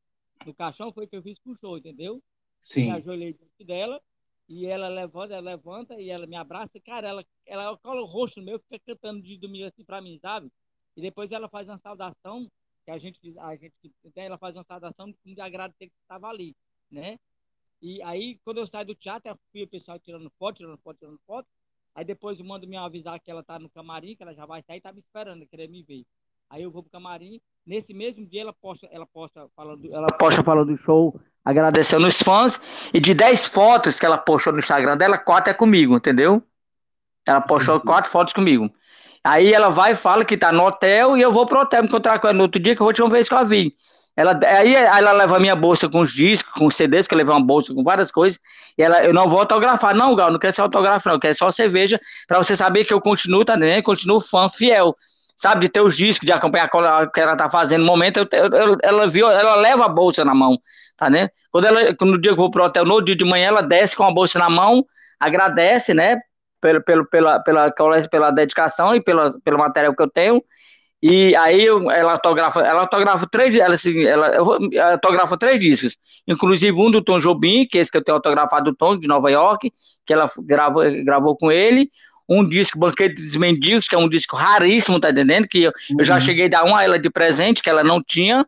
no caixão foi que eu fiz com o show, entendeu? Sim. Me ajoelhei diante dela, e ela levanta, ela levanta e ela me abraça, cara, ela, ela cola o rosto meu, fica cantando de domingo assim pra mim, sabe? E depois ela faz uma saudação, que a gente, a gente ela faz uma saudação de agradecer que estava ali, né? E aí, quando eu saio do teatro, eu o pessoal tirando foto, tirando foto, tirando foto. Aí depois mando me avisar que ela tá no camarim, que ela já vai sair, tá me esperando, querer me ver. Aí eu vou pro camarim. Nesse mesmo dia ela posta, ela posta falando, ela posta falando do show, agradecendo os fãs. E de 10 fotos que ela postou no Instagram dela, quatro é comigo, entendeu? Ela postou Entendi. quatro fotos comigo. Aí ela vai e fala que tá no hotel e eu vou pro hotel me encontrar com ela no outro dia, que eu vou te uma vez que eu vi. Ela, aí ela leva a minha bolsa com os discos, com os CDs, que eu levei uma bolsa com várias coisas, e ela, eu não vou autografar. Não, Gal, não quero ser autógrafo, não, eu quero só cerveja, para você saber que eu continuo, tá entendendo? Continuo fã fiel sabe, de ter os discos, de acompanhar o que ela tá fazendo no momento, eu, eu, ela viu, ela leva a bolsa na mão, tá, né? Quando ela, no dia que eu vou pro hotel, no dia de manhã, ela desce com a bolsa na mmão, agradece, né, pelo, pelo, pela, pela, pela dedicação e pela, pelo material que eu tenho, e aí eu, ela autografa, ela autografa três, ela, assim, ela autografa três discos, inclusive um do Tom Jobim, que é esse que eu tenho autografado do Tom, de Nova York, que ela gravou, gravou com ele, um disco Banquete dos Mendigos, que é um disco raríssimo, tá entendendo? Que eu, uhum. eu já uhum. cheguei a dar um a ela de presente, que ela não tinha,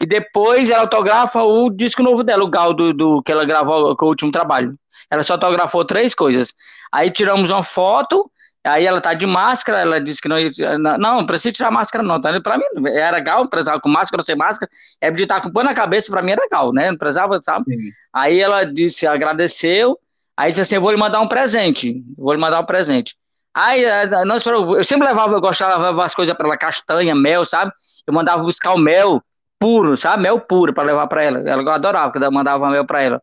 e depois ela autografa o disco novo dela, o Gal, do, do que ela gravou com o último trabalho. Ela só autografou três coisas. Aí tiramos uma foto, aí ela tá de máscara, ela disse que não ia. Não, não precisa tirar máscara, não. Tá? Pra mim era legal, precisava com máscara ou sem máscara. É de estar com pano na cabeça, pra mim era legal, né? Não precisava, sabe? Sim. Aí ela disse, agradeceu. Aí disse assim: eu vou lhe mandar um presente. Vou lhe mandar um presente. Aí nós, eu sempre levava, eu gostava de levar as coisas para ela, castanha, mel, sabe? Eu mandava buscar o mel puro, sabe? Mel puro para levar para ela. Ela adorava quando eu mandava mel para ela.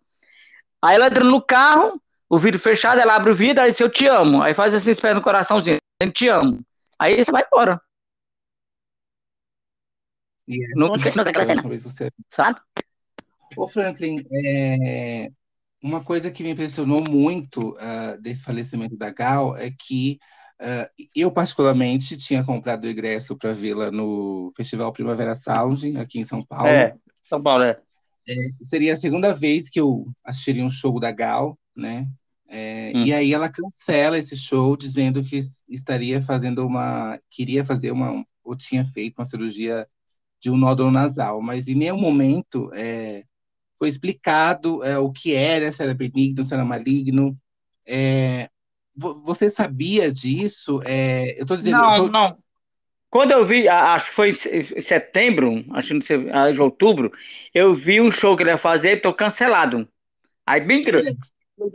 Aí ela entra no carro, o vidro fechado, ela abre o vidro, aí diz, eu te amo. Aí faz assim, espera no coraçãozinho, eu te amo. Aí você vai embora. Yes. Nunca aquela cena. Você... Sabe? Ô, Franklin, é... Uma coisa que me impressionou muito uh, desse falecimento da Gal é que uh, eu, particularmente, tinha comprado o ingresso para vê-la no Festival Primavera Sound, aqui em São Paulo. É, São Paulo, é. é seria a segunda vez que eu assistiria um show da Gal, né? É, hum. E aí ela cancela esse show dizendo que estaria fazendo uma, queria fazer uma, ou tinha feito uma cirurgia de um nódulo nasal, mas em nenhum momento é, foi explicado é, o que era, se era benigno, se era maligno. É, você sabia disso? É, eu estou dizendo. Não, tô... não. Quando eu vi, acho que foi em setembro, acho que em ah, outubro, eu vi um show que ele ia fazer, estou cancelado. Aí bem grande.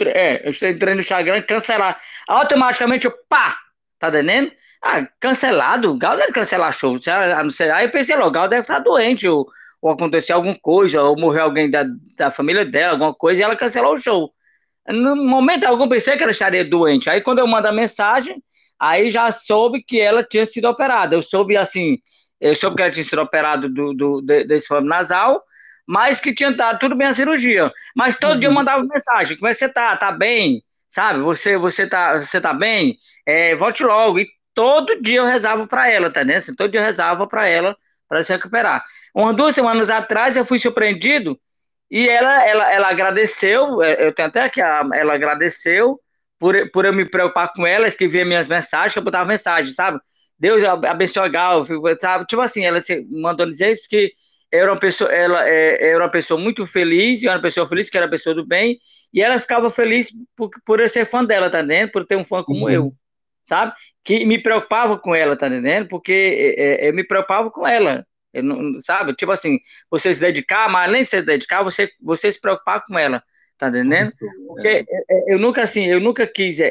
É, eu entrei no Instagram, cancelar. Automaticamente eu, pá, tá entendendo? Ah, cancelado? Gal deve cancelar show. Aí eu pensei, logo, Gal deve estar doente, ou, ou acontecer alguma coisa, ou morrer alguém da, da família dela, alguma coisa, e ela cancelou o show. No momento algum pensei que ela estaria doente. Aí quando eu mando a mensagem, aí já soube que ela tinha sido operada. Eu soube assim, eu soube que ela tinha sido operada do, do, desse fome nasal, mas que tinha dado tudo bem a cirurgia. Mas todo uhum. dia eu uhum. mandava mensagem, como é que você tá? Tá bem? Sabe? Você, você, tá, você tá bem? É, volte logo. E todo dia eu rezava para ela, tá né? Assim, todo dia eu rezava para ela para se recuperar. Umas duas semanas atrás eu fui surpreendido e ela, ela, ela agradeceu, é, eu tenho até que ela agradeceu por, por eu me preocupar com ela, escrever minhas mensagens, eu botava mensagem, sabe? Deus abençoe a Gal, sabe? Tipo assim, ela mandou dizer que era uma pessoa, ela é, era uma pessoa muito feliz, e era uma pessoa feliz, que era uma pessoa do bem, e ela ficava feliz por, por eu ser fã dela, tá entendendo? Por ter um fã como uhum. eu, sabe? Que me preocupava com ela, tá entendendo? Porque é, é eu me preocupava com ela, não, sabe? Tipo assim, você se dedicar, mas além de se dedicar, você, você se preocupar com ela, tá entendendo? Isso, Porque é. é. eu nunca, assim, eu nunca quis, é,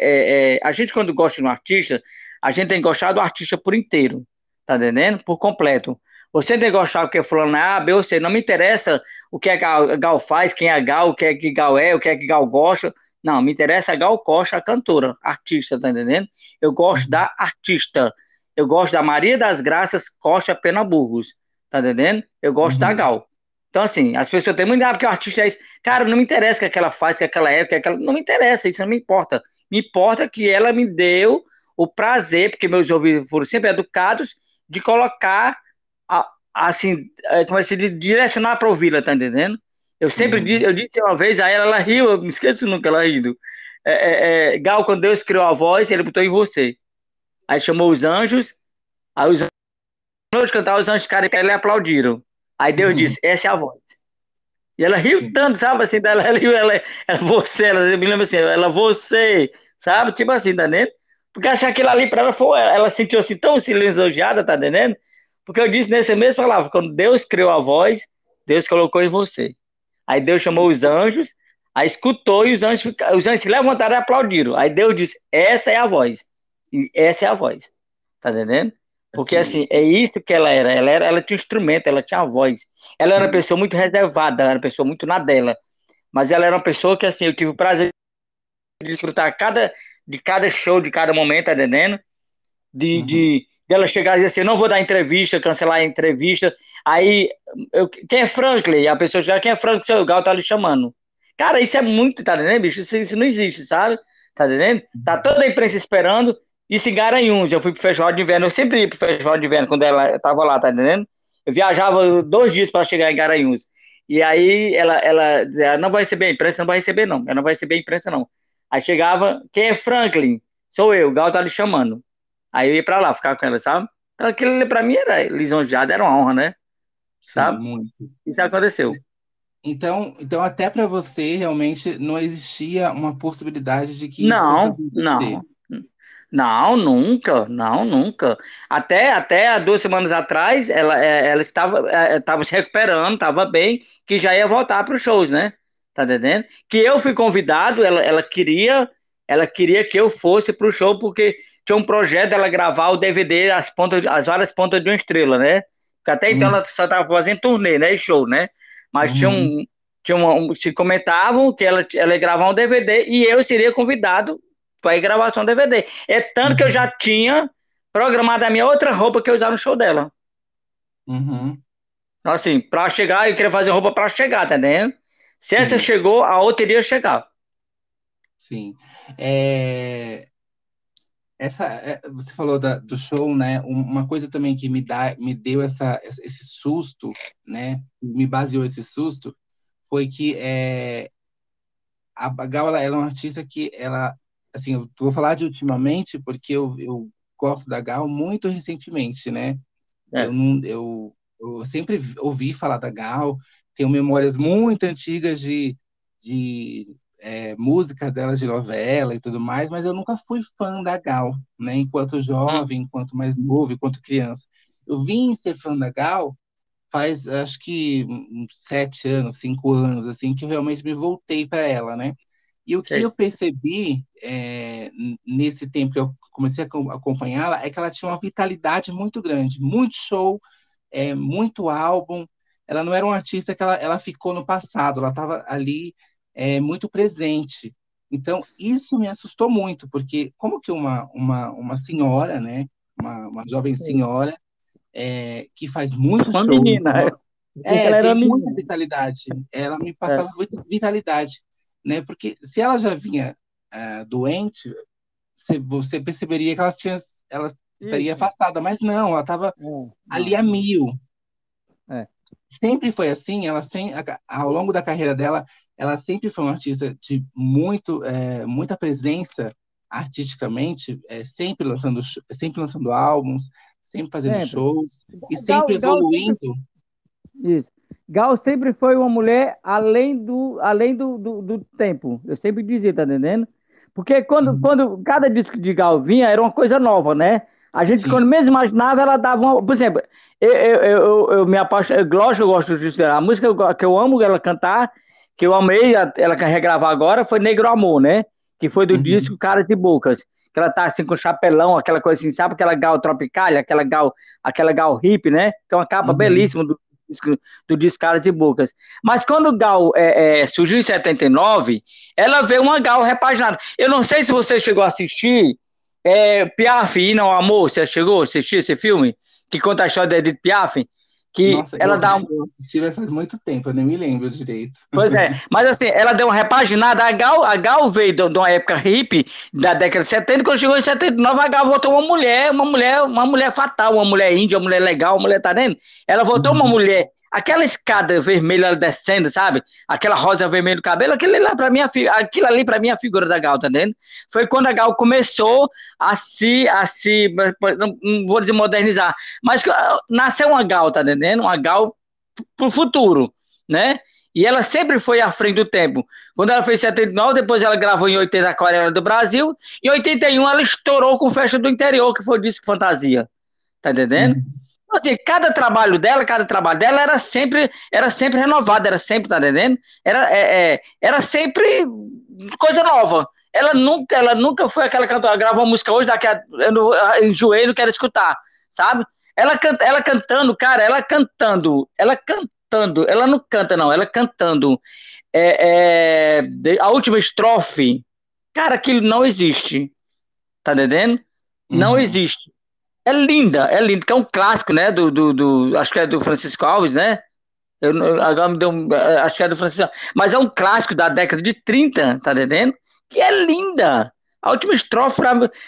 é, a gente quando gosta de um artista, a gente tem que gostar do artista por inteiro, tá entendendo? Por completo. Você tem que gostar porque fulano é A, B ou C. Não me interessa o que a Gal, Gal, faz, quem é Gal, o que é que Gal é, o que é que Gal gosta. Não, me interessa a Gal Costa, a cantora, artista, tá entendendo? Eu gosto da artista. Eu gosto da Maria das Graças Costa Pena Burgos, tá entendendo? Eu gosto uhum. da Gal. Então, assim, as pessoas têm muito, ah, porque o artista é isso. Cara, não me interessa o que, é que ela faz, o que, é que ela é, o que, é que ela. Não me interessa, isso não me importa. Me importa que ela me deu o prazer, porque meus ouvidos foram sempre educados, de colocar assim, é, como é que se diz, direcionar para ouvi-la, tá entendendo? Eu sempre uhum. disse, eu disse uma vez a ela, ela riu, eu me esqueço nunca ela rindo. É, é, é, Gal, quando Deus criou a voz, ele botou em você. Aí chamou os anjos, aí os anjos cantaram, os anjos ficaram e aplaudiram. Aí Deus uhum. disse, essa é a voz. E ela riu Sim. tanto, sabe, assim, dela, ela riu, ela, ela você, ela me lembra assim, ela, você, sabe, tipo assim, tá entendendo? Porque achar aquilo ali para ela foi, ela sentiu assim tão silenciada, tá entendendo? Porque eu disse nessa mesma palavra, quando Deus criou a voz, Deus colocou em você. Aí Deus chamou os anjos, aí escutou e os anjos, os anjos se levantaram e aplaudiram. Aí Deus disse: Essa é a voz. E essa é a voz. Tá entendendo? Porque assim, é isso que ela era. Ela, era, ela tinha instrumento, ela tinha a voz. Ela era uma pessoa muito reservada, ela era uma pessoa muito na dela. Mas ela era uma pessoa que assim, eu tive o prazer de desfrutar cada, de cada show, de cada momento, tá entendendo? De, uhum. de, dela chegar e dizer assim, não vou dar entrevista, cancelar a entrevista. Aí, eu, quem é Franklin? A pessoa chega, quem é Franklin? Seu Gal tá lhe chamando. Cara, isso é muito, tá entendendo, bicho? Isso, isso não existe, sabe? Tá entendendo? Tá toda a imprensa esperando. Isso em Garanhuns, eu fui pro festival de inverno, eu sempre ia pro festival de inverno quando ela tava lá, tá entendendo? Eu viajava dois dias para chegar em Garanhuns. E aí ela, ela dizia, não vai receber a imprensa, não vai receber não, ela não vai receber a imprensa não. Aí chegava, quem é Franklin? Sou eu, o Gal tá lhe chamando. Aí eu ia pra lá, ficar com ela, sabe? Então, aquilo pra mim era lisonjeado, era uma honra, né? Sabe? Sim, muito. Isso aconteceu. Então, então até para você realmente não existia uma possibilidade de que não, não, não, nunca, não, nunca. Até até há duas semanas atrás, ela, é, ela estava, é, estava se recuperando, estava bem, que já ia voltar para os shows, né? Tá entendendo? Que eu fui convidado, ela, ela queria, ela queria que eu fosse para o show porque tinha um projeto dela gravar o DVD as pontas, as várias pontas de uma estrela, né? Porque até então uhum. ela só estava fazendo turnê, né? Show, né? Mas uhum. tinha um, tinha um, se comentavam que ela, ela ia gravar um DVD e eu seria convidado para ir gravar um DVD. É tanto uhum. que eu já tinha programado a minha outra roupa que eu usava no show dela. Uhum. Então, assim, para chegar, eu queria fazer roupa para chegar, tá entendendo? Se essa chegou, a outra iria chegar. Sim. É, essa, é, você falou da, do show, né? Uma coisa também que me dá, me deu essa, esse susto, né? Me baseou esse susto, foi que é, a Gal ela, ela é uma artista que ela, assim, eu vou falar de ultimamente porque eu, eu gosto da Gal muito recentemente, né? É. Eu, não, eu, eu sempre ouvi falar da Gal, tenho memórias muito antigas de, de é, músicas delas de novela e tudo mais, mas eu nunca fui fã da Gal, né? Enquanto jovem, enquanto mais novo, enquanto criança. Eu vim ser fã da Gal faz, acho que sete anos, cinco anos, assim, que eu realmente me voltei para ela, né? E o que eu percebi é, nesse tempo que eu comecei a acompanhá-la é que ela tinha uma vitalidade muito grande, muito show, é, muito álbum. Ela não era uma artista que ela, ela ficou no passado, ela estava ali é, muito presente. Então, isso me assustou muito, porque como que uma, uma, uma senhora, né, uma, uma jovem senhora, é, que faz muito uma show... menina, é, é tem muita menina. vitalidade. Ela me passava é. vitalidade, né, porque se ela já vinha é, doente, você, você perceberia que ela, tinha, ela estaria afastada, mas não, ela estava é, ali a mil. É. Sempre foi assim, ela sem, ao longo da carreira dela, ela sempre foi uma artista de muito, é, muita presença artisticamente, é, sempre lançando sempre lançando álbuns, sempre fazendo sempre. shows e sempre evoluindo. Isso. Gal sempre foi uma mulher além do, além do, do, do tempo. Eu sempre dizia, tá entendendo? Porque quando, uhum. quando cada disco de Gal vinha, era uma coisa nova, né? A gente, Sim. quando mesmo imaginava, ela dava uma. Por exemplo, eu, eu, eu, eu me apaixonei. Lógico, eu gosto disso. A música que eu amo ela cantar, que eu amei ela regravar agora, foi Negro Amor, né? Que foi do uhum. disco Caras de Bocas. Que ela tá assim com chapelão, aquela coisa assim, sabe aquela gal tropical, aquela gal, aquela gal hip, né? Que é uma capa uhum. belíssima do, do disco Caras e Bocas. Mas quando o Gal é, é, surgiu em 79, ela veio uma Gal repaginada. Eu não sei se você chegou a assistir é, Piaf e Não Amor, você chegou a assistir esse filme? Que conta a história da Edith Piaf? Que Nossa, ela dá um... *laughs* eu assisti faz muito tempo, eu nem me lembro direito. Pois é, mas assim, ela deu uma repaginada, a Gal, a Gal veio de, de uma época hippie, da década de 70, quando chegou em 79, a Gal voltou uma mulher, uma mulher, uma mulher fatal, uma mulher índia, uma mulher legal, uma mulher, tá vendo? Ela voltou uhum. uma mulher, aquela escada vermelha descendo, sabe? Aquela rosa vermelha no cabelo, aquilo lá para mim, aquilo ali para mim é a figura da Gal, tá vendo? Foi quando a Gal começou a se, a se, não, não vou dizer modernizar, mas nasceu uma Gal, tá entendendo? Entendendo? Uma Gal para o futuro, né? E ela sempre foi à frente do tempo. Quando ela fez 79, depois ela gravou em 80 a Aquarela do Brasil. Em 81 ela estourou com Festa do Interior, que foi o disco Fantasia. Tá entendendo? Uhum. Então, assim, cada trabalho dela, cada trabalho dela era sempre, era sempre renovado, era sempre, tá entendendo? Era, é, é, era sempre coisa nova. Ela nunca, ela nunca foi aquela cantora, gravou uma música hoje, daqui a, eu, eu enjoei, não quero escutar, sabe? Ela, canta, ela cantando, cara, ela cantando, ela cantando, ela não canta, não, ela cantando é, é, a última estrofe, cara, aquilo não existe. Tá entendendo? Uhum. Não existe. É linda, é linda, que é um clássico, né? Do, do, do acho que é do Francisco Alves, né? Eu, agora me deu um, é, acho que é do Francisco mas é um clássico da década de 30, tá entendendo? Que é linda. A última estrofe,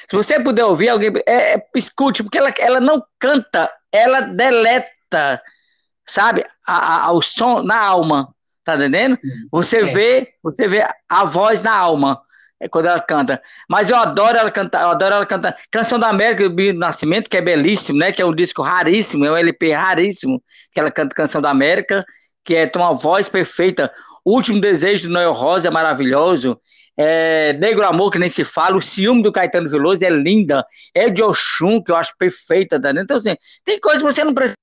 se você puder ouvir, alguém é, é, escute, porque ela, ela não canta, ela deleta, sabe, a, a, o som na alma, tá entendendo? Sim, você é. vê, você vê a voz na alma é quando ela canta. Mas eu adoro ela cantar, eu adoro ela cantar. Canção da América do Nascimento, que é belíssimo, né? Que é um disco raríssimo, é um LP raríssimo, que ela canta Canção da América, que é tem uma voz perfeita. O Último Desejo do Noel Rosa é maravilhoso. É, Negro Amor, que nem se fala, o ciúme do Caetano Veloso é linda, é de Oxum, que eu acho perfeita, tá? Então, assim, tem coisas que você não precisa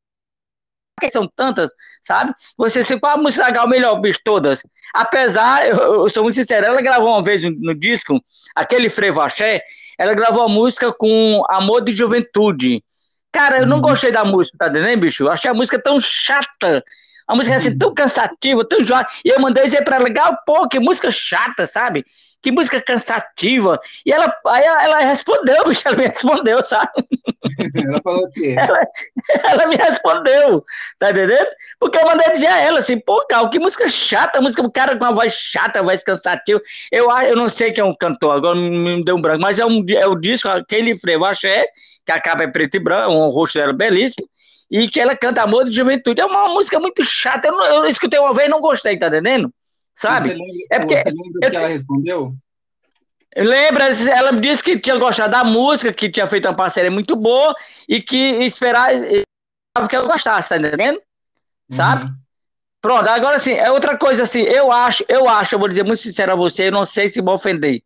que são tantas, sabe? Você se qual a música legal melhor, bicho, todas. Apesar, eu, eu, sou muito sincero, ela gravou uma vez no, no disco, aquele Frevo Axé, ela gravou a música com Amor de Juventude. Cara, eu não uhum. gostei da música, tá entendendo, bicho? Eu achei a música tão chata. A música é assim, tão cansativa, tão enjoada. E eu mandei dizer pra ela, pô, que música chata, sabe? Que música cansativa. E ela, aí ela, ela respondeu, *laughs* bicho, ela me respondeu, sabe? *laughs* Ela falou o quê? Ela, ela, me respondeu, tá entendendo? Porque eu mandei dizer a ela assim, pô, Cal, que música chata, música, o cara com uma voz chata, voz cansativa. Eu, eu não sei quem é um cantor, agora me deu um branco, mas é, um, é o disco, lhe freio, axé, que a capa é preto e branco, o rosto dela é belíssimo e que ela canta Amor de Juventude. É uma música muito chata. Eu, não, eu escutei uma vez e não gostei, tá entendendo? Sabe? Você lembra, é porque, você lembra eu, que ela respondeu? Lembra, ela me disse que tinha gostado da música, que tinha feito uma parceria muito boa e que esperava que eu gostasse, tá entendendo? Sabe? Uhum. Pronto, agora assim, é outra coisa assim, eu acho, eu acho, eu vou dizer muito sincero a você, eu não sei se vou ofender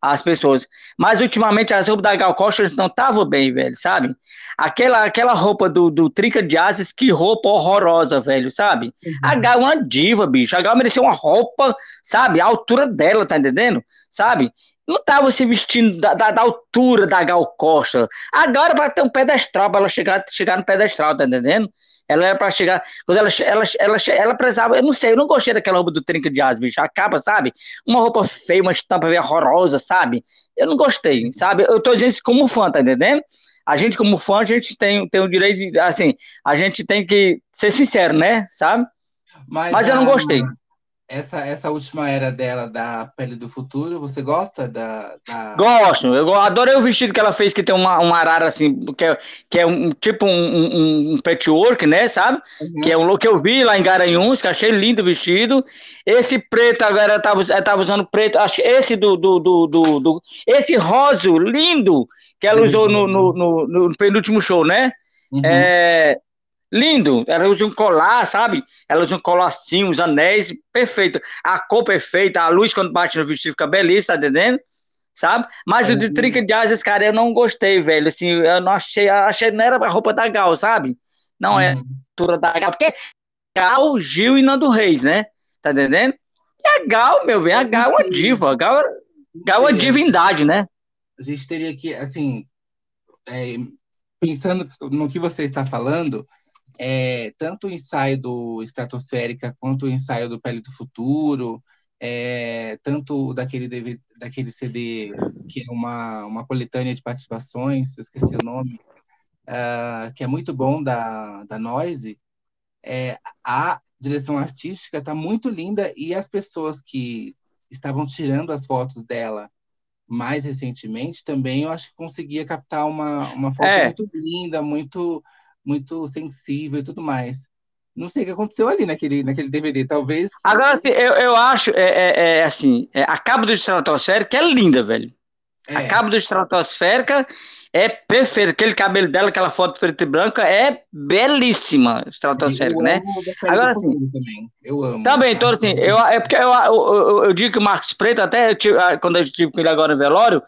as pessoas. Mas ultimamente as roupas da Gal Costa não estavam bem, velho, sabe? Aquela, aquela roupa do, do Trinca de Asas, que roupa horrorosa, velho, sabe? Uhum. A Gal é uma diva, bicho. A Gal merecia uma roupa, sabe? A altura dela, tá entendendo? Sabe? Não tava se vestindo da, da, da altura da Gal Costa. Agora para ter um pedestral, para ela chegar, chegar no pedestral, tá entendendo? Ela era para chegar. Quando ela, ela, ela, ela precisava. Eu não sei, eu não gostei daquela roupa do Trinca de Asas, bicho. A capa, sabe? Uma roupa feia, uma estampa horrorosa, sabe? Eu não gostei, sabe? Eu tô dizendo isso como fã, tá entendendo? A gente, como fã, a gente tem, tem o direito de. Assim, a gente tem que ser sincero, né? Sabe? Mas, Mas eu não gostei essa, essa última era dela da Pele do Futuro, você gosta da. da... Gosto, eu adorei o vestido que ela fez, que tem uma, uma arara assim, que é, que é um tipo um, um, um patchwork, né? Sabe? Uhum. Que é um look que eu vi lá em Garanhuns, que achei lindo o vestido. Esse preto agora ela tava, tava usando preto, acho esse do, do, do, do, do esse rosa lindo que ela usou no, no, no, no penúltimo show, né? Uhum. É, Lindo. Ela usa um colar, sabe? Ela usa um colarzinho, os anéis, perfeito. A cor perfeita, a luz quando bate no vestido fica belíssima, tá entendendo? Sabe? Mas é. o de trinca de asas, cara, eu não gostei, velho. Assim, eu não achei, achei não era a roupa da Gal, sabe? Não é uhum. é a altura da Gal, porque Gal, Gil e Nando Reis, né? Tá entendendo? E a Gal, meu bem, a Gal é uma diva. A Gal, Gal é uma divindade, né? A gente teria que, assim, é, pensando no que você está falando, é, tanto o ensaio do Estratosférica quanto o ensaio do Pele do Futuro, é, tanto daquele, DVD, daquele CD que é uma, uma coletânea de participações, esqueci o nome, uh, que é muito bom da, da Noise, é, a direção artística está muito linda e as pessoas que estavam tirando as fotos dela mais recentemente também eu acho que conseguia captar uma, uma foto é. muito linda, muito muito sensível e tudo mais. Não sei o que aconteceu ali naquele, naquele DVD, talvez. Agora, assim, eu, eu acho, é, é, é assim, é, a cabo do estratosférica é linda, velho. É. A cabo do estratosférica é perfeito. Aquele cabelo dela, aquela foto preta e branca, é belíssima, estratosférica, né? Agora, assim. Também. Eu amo. Também, então, assim, eu, é porque eu, eu, eu, eu digo que o Marcos Preto, até quando eu estive com ele agora no velório,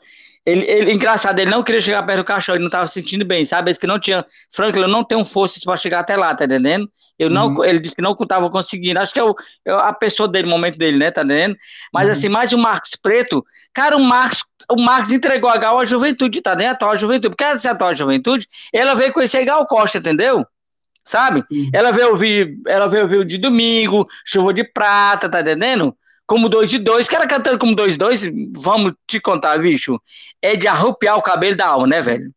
ele, ele, engraçado, ele não queria chegar perto do cachorro, ele não estava se sentindo bem, sabe? Ele que não tinha, Franklin, eu não tenho forças para chegar até lá, tá entendendo? Eu não, uhum. ele disse que não estava conseguindo. Acho que é, o, é, a pessoa dele, o momento dele, né? Tá entendendo? Mas uhum. assim, mais o Marcos Preto, cara, o Marcos, o Marcos entregou a Gal à juventude, tá dentro? A atual juventude, porque essa atual juventude, ela veio conhecer Gal Costa, entendeu? Sabe? Sim. Ela veio ouvir, ela veio ouvir o de domingo, chuva de prata, tá entendendo? Como dois de dois, que era cantando como dois de dois, vamos te contar, bicho, é de arrupiar o cabelo da alma, né, velho?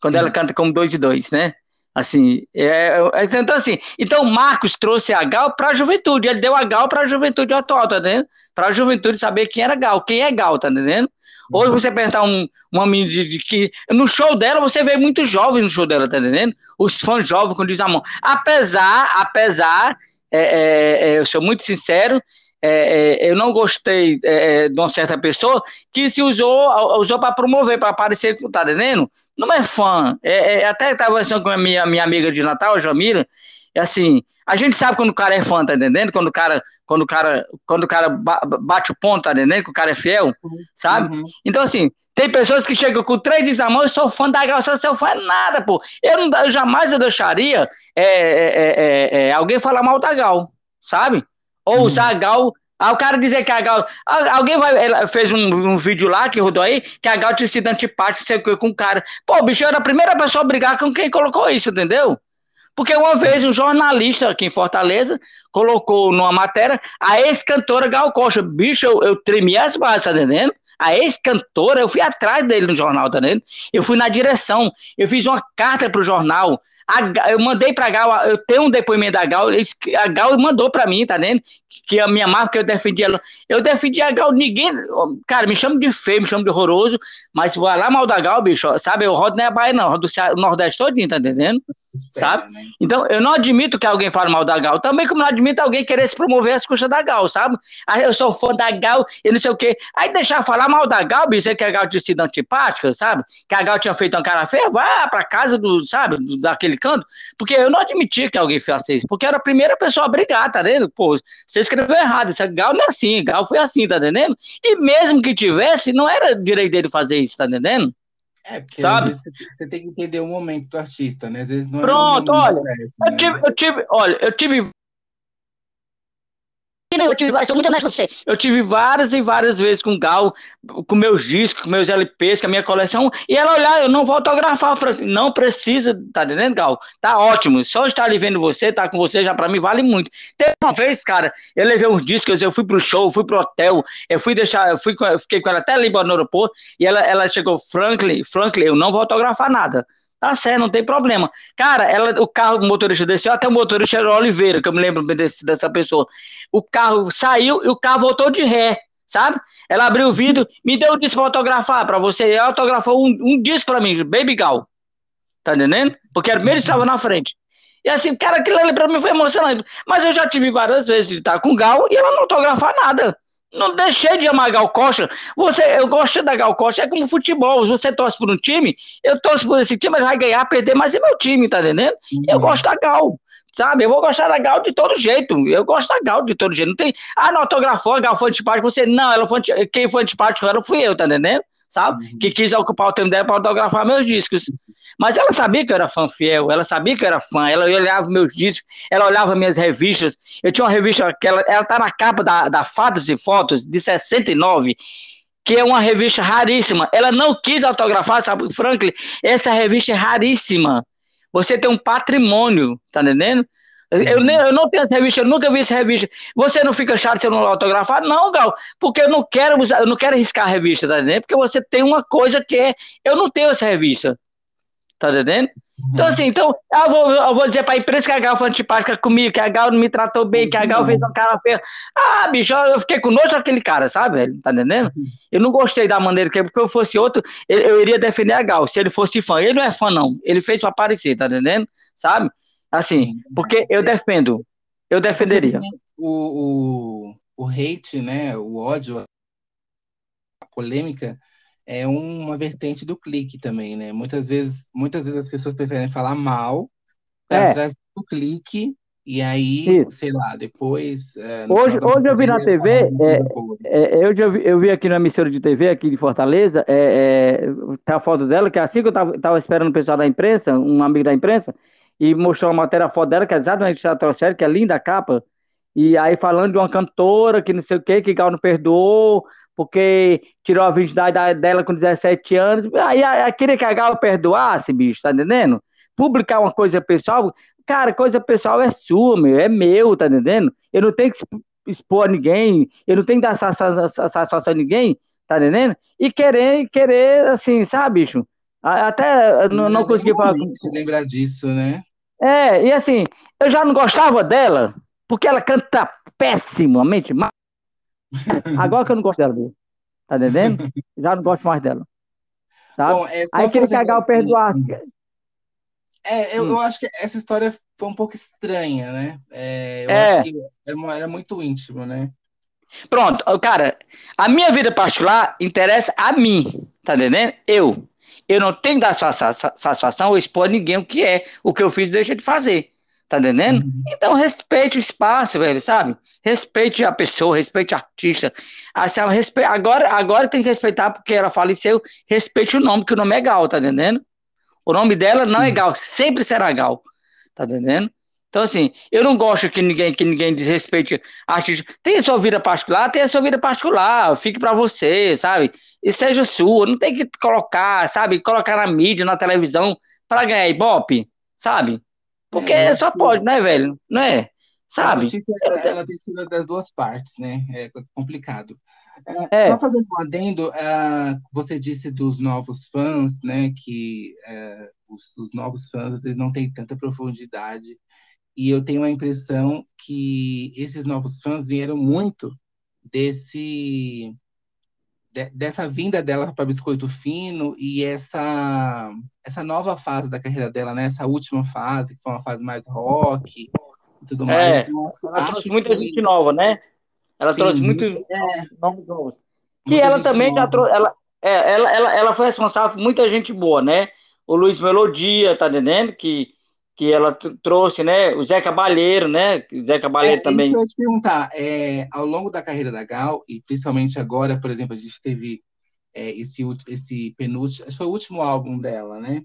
Quando Sim. ela canta como dois de dois, né? Assim, é, é, então assim, então Marcos trouxe a Gal para a juventude, ele deu a Gal para a juventude atual, tá entendendo? Para a juventude saber quem era Gal, quem é Gal, tá entendendo? Hoje você perguntar um, uma menina de, de, que. No show dela, você vê muitos jovens no show dela, tá entendendo? Os fãs jovens, com diz a mão. Apesar, apesar, é, é, é, eu sou muito sincero, é, é, eu não gostei é, é, de uma certa pessoa que se usou usou para promover, para aparecer, tá entendendo? Não é fã. É, é até estava conversando com a minha, minha amiga de Natal, Jamila, é assim, a gente sabe quando o cara é fã, tá entendendo? Quando o cara, quando o cara, quando o cara bate o ponto, tá entendendo? Que o cara é fiel, sabe? Uhum. Então, assim, tem pessoas que chegam com três discos na mão e sou fã da Gal, sou seu fã nada, pô. Eu, não, eu jamais eu deixaria é, é, alguém falar mal da Gal, sabe? Ou hum. usar a Gal. Ah, o cara dizer que a Gal. Alguém vai, fez um, um, vídeo lá que rodou aí, que a Gal tinha sido antipática com o cara. Pô, o bicho era a primeira pessoa a brigar com quem colocou isso, entendeu? Porque uma vez um jornalista aqui em Fortaleza colocou numa matéria a ex-cantora Gal Costa. Bicho, eu, eu tremi as bases, tá entendendo? A ex-cantora, eu fui atrás dele no jornal, tá entendendo? Eu fui na direção, eu fiz uma carta pro jornal, a, eu mandei pra Gal, eu tenho um depoimento da Gal, a Gal mandou pra mim, tá vendo? Que a minha marca, eu defendi ela. Eu defendi a Gal, ninguém. Cara, me chama de feio, me chama de horroroso, mas se lá mal da Gal, bicho, sabe? Eu rodo é a Bahia, não, eu rodo o Nordeste todinho, tá entendendo? Sabe? Né? Então, eu não admito que alguém fale mal da Gal, também como não admito alguém querer se promover às custas da Gal, sabe? Aí eu sou fã da Gal e não sei o quê. Aí deixar falar mal da Gal, dizer que a Gal tinha sido antipática, sabe? Que a Gal tinha feito uma cara feia, vá pra casa do, sabe, daquele naquele canto, porque eu não admitia que alguém fizesse isso, porque era a primeira pessoa a brigar, tá entendendo? Pô, você escreveu errado, isso é Gal não é assim, Gal foi assim, tá entendendo? E mesmo que tivesse, não era direito dele fazer isso, tá entendendo? É, porque Sabe? você tem que entender o momento do artista, né? Às vezes não Pronto, é olha, certo, eu, né? tive, eu tive, olha, eu tive eu tive várias, sou muito com você. Eu tive várias e várias vezes com Gal, com meus discos, com meus LPs, com a minha coleção, e ela olhar, eu não vou autografar, não precisa, tá entendendo, Gal? Tá ótimo, só estar ali vendo você, tá com você, já pra mim vale muito. Teve uma vez, cara, eu levei uns discos, eu fui pro show, fui pro hotel, eu fui deixar, eu fui, eu fiquei com ela até ali no aeroporto, e ela, ela chegou, Franklin, Franklin, eu não vou autografar nada. Tá certo, não tem problema. Cara, ela, o carro, o motorista desceu, até o motorista era Oliveira, que eu me lembro desse, dessa pessoa. O carro saiu e o carro voltou de ré, sabe? Ela abriu o vidro, me deu um disco pra autografar pra você. Ela autografou um, um disco pra mim, Baby Gal. Tá entendendo? Porque era primeiro estava na frente. E assim, cara, aquilo ali pra mim foi emocionante. Mas eu já tive várias vezes de estar com Gal e ela não autografar nada. Não deixei de amar Gal Costa. Você, eu gosto da Gal Costa. É como futebol. Você torce por um time, eu torço por esse time, ele vai ganhar, perder, mas é meu time, tá entendendo? Uhum. Eu gosto da Gal. Sabe? Eu vou gostar da Gal de todo jeito. Eu gosto da Gal de todo jeito. Não tem. Ah, não autografou, a Gal foi antipática. Você, não, ela foi. Quem foi antipático ela fui eu, tá entendendo? Sabe? Uhum. Que quis ocupar o tempo dela para autografar meus discos. Mas ela sabia que eu era fã fiel, ela sabia que eu era fã, ela olhava meus discos, ela olhava minhas revistas. Eu tinha uma revista que ela, ela tá na capa da, da Fatos e Fotos, de 69 que é uma revista raríssima. Ela não quis autografar, sabe, Franklin? Essa revista é raríssima. Você tem um patrimônio, tá entendendo? Eu, nem, eu não tenho essa revista, eu nunca vi essa revista. Você não fica chato se eu não autografar? Não, Gal, porque eu não quero usar, eu não quero riscar a revista, tá entendendo? Porque você tem uma coisa que é, eu não tenho essa revista. Tá entendendo? Então, uhum. assim, então, eu vou, eu vou dizer pra imprensa que a Gal foi antipática comigo, que a Gal não me tratou bem, que a Gal fez uma cara feia. Ah, bicho, eu fiquei com nojo daquele cara, sabe, velho? Tá entendendo? Uhum. Eu não gostei da maneira que, porque eu fosse outro, eu, eu iria defender a Gal, se ele fosse fã. Ele não é fã, não. Ele fez pra aparecer, tá entendendo? Sabe? Assim, porque eu defendo. Eu defenderia. O, o, o hate, né? O ódio, a polêmica é uma vertente do clique também, né? Muitas vezes, muitas vezes as pessoas preferem falar mal para é. trazer o clique e aí, Isso. sei lá, depois. É, hoje, hoje eu vi na TV, é, é, eu, já vi, eu vi aqui na emissora de TV aqui de Fortaleza, é, é, tá a foto dela, que assim que eu tava, tava esperando o pessoal da imprensa, um amigo da imprensa, e mostrou uma matéria, a foto dela, que é exatamente estratosférica, que é linda a capa, e aí falando de uma cantora que não sei o que, que Gal não perdoou, porque tirou a virgindade dela com 17 anos. Aí, aí queria que a Gal perdoasse, bicho, tá entendendo? Publicar uma coisa pessoal, cara, coisa pessoal é sua, meu, é meu, tá entendendo? Eu não tenho que expor a ninguém, eu não tenho que dar satisfação a ninguém, tá entendendo? E querer, querer, assim, sabe, bicho? Até não, não consegui falar. Se lembrar disso, né? É, e assim, eu já não gostava dela, porque ela canta pessimamente mal. *laughs* Agora que eu não gosto dela mesmo. Tá entendendo? *laughs* Já não gosto mais dela. Sabe? Bom, é Aí aquele cagar o perdoasse. É, eu, hum. eu, acho que essa história foi um pouco estranha, né? É, eu é. acho que era é muito íntimo, né? Pronto, cara, a minha vida particular interessa a mim, tá entendendo? Eu. Eu não tenho que dar satisfação ou expor ninguém o que é, o que eu fiz deixa de fazer. Tá entendendo? Uhum. Então respeite o espaço, velho, sabe? Respeite a pessoa, respeite o artista. Assim, respe... agora, agora tem que respeitar porque ela faleceu, respeite o nome, que o nome é Gal, tá entendendo? O nome dela não é uhum. Gal, sempre será Gal. Tá entendendo? Então, assim, eu não gosto que ninguém, que ninguém desrespeite artista. Tem a sua vida particular, tem a sua vida particular, fique para você, sabe? E seja sua, não tem que colocar, sabe? Colocar na mídia, na televisão, para ganhar ibope, sabe? Porque é, só pode, né, velho? Não é? Sabe? Ela, ela tem sido das duas partes, né? É complicado. É. Só fazendo um adendo, uh, você disse dos novos fãs, né? Que uh, os, os, novos fãs às vezes não têm tanta profundidade. E eu tenho a impressão que esses novos fãs vieram muito desse dessa vinda dela para Biscoito Fino e essa essa nova fase da carreira dela, né? Essa última fase, que foi uma fase mais rock e tudo mais. É, então, ela trouxe muita que... gente nova, né? Ela Sim, trouxe muito é, nomes novos. Que ela também nova. já trouxe. Ela, é, ela, ela, ela foi responsável por muita gente boa, né? O Luiz Melodia, tá entendendo? Que que ela trouxe, né? O Zé Cabalheiro, né? O Zé Cabalheiro é, também. Eu ia te perguntar, é, ao longo da carreira da Gal, e principalmente agora, por exemplo, a gente teve é, esse, esse penúltimo, foi o último álbum dela, né?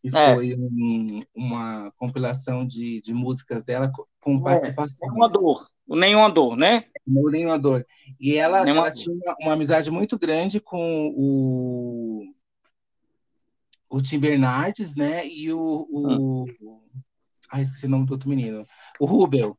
Que é. foi um, uma compilação de, de músicas dela com é, participações. Nenhuma dor, o Nenhuma Dor, né? O Nenhuma Dor. E ela, ela tinha uma, uma amizade muito grande com o o Tim Bernardes, né? E o, o. Ah, esqueci o nome do outro menino. O Rubel.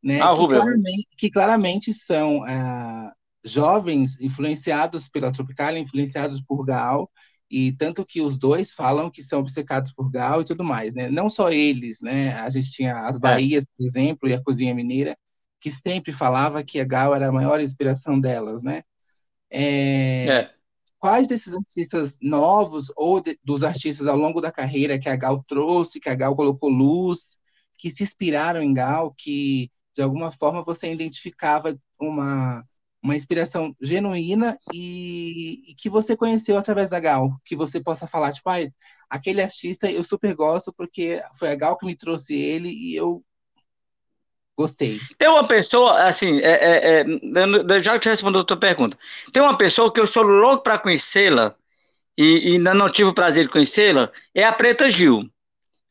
Né, ah, que, Rubel. Claramente, que claramente são ah, jovens influenciados pela Tropical, influenciados por Gal, e tanto que os dois falam que são obcecados por Gal e tudo mais, né? Não só eles, né? A gente tinha as é. Bahias, por exemplo, e a Cozinha Mineira, que sempre falava que a Gal era a maior inspiração delas, né? É, é quais desses artistas novos ou de, dos artistas ao longo da carreira que a Gal trouxe, que a Gal colocou luz, que se inspiraram em Gal, que de alguma forma você identificava uma, uma inspiração genuína e, e, que você conheceu através da Gal, que você possa falar, tipo, ah, aquele artista eu super gosto porque foi a Gal que me trouxe ele e eu gostei. Tem uma pessoa, assim, é, é, é, já te respondo a tua pergunta. Tem uma pessoa que eu sou louco para conhecê-la e, e ainda não tive o prazer de conhecê-la, é a Preta Gil.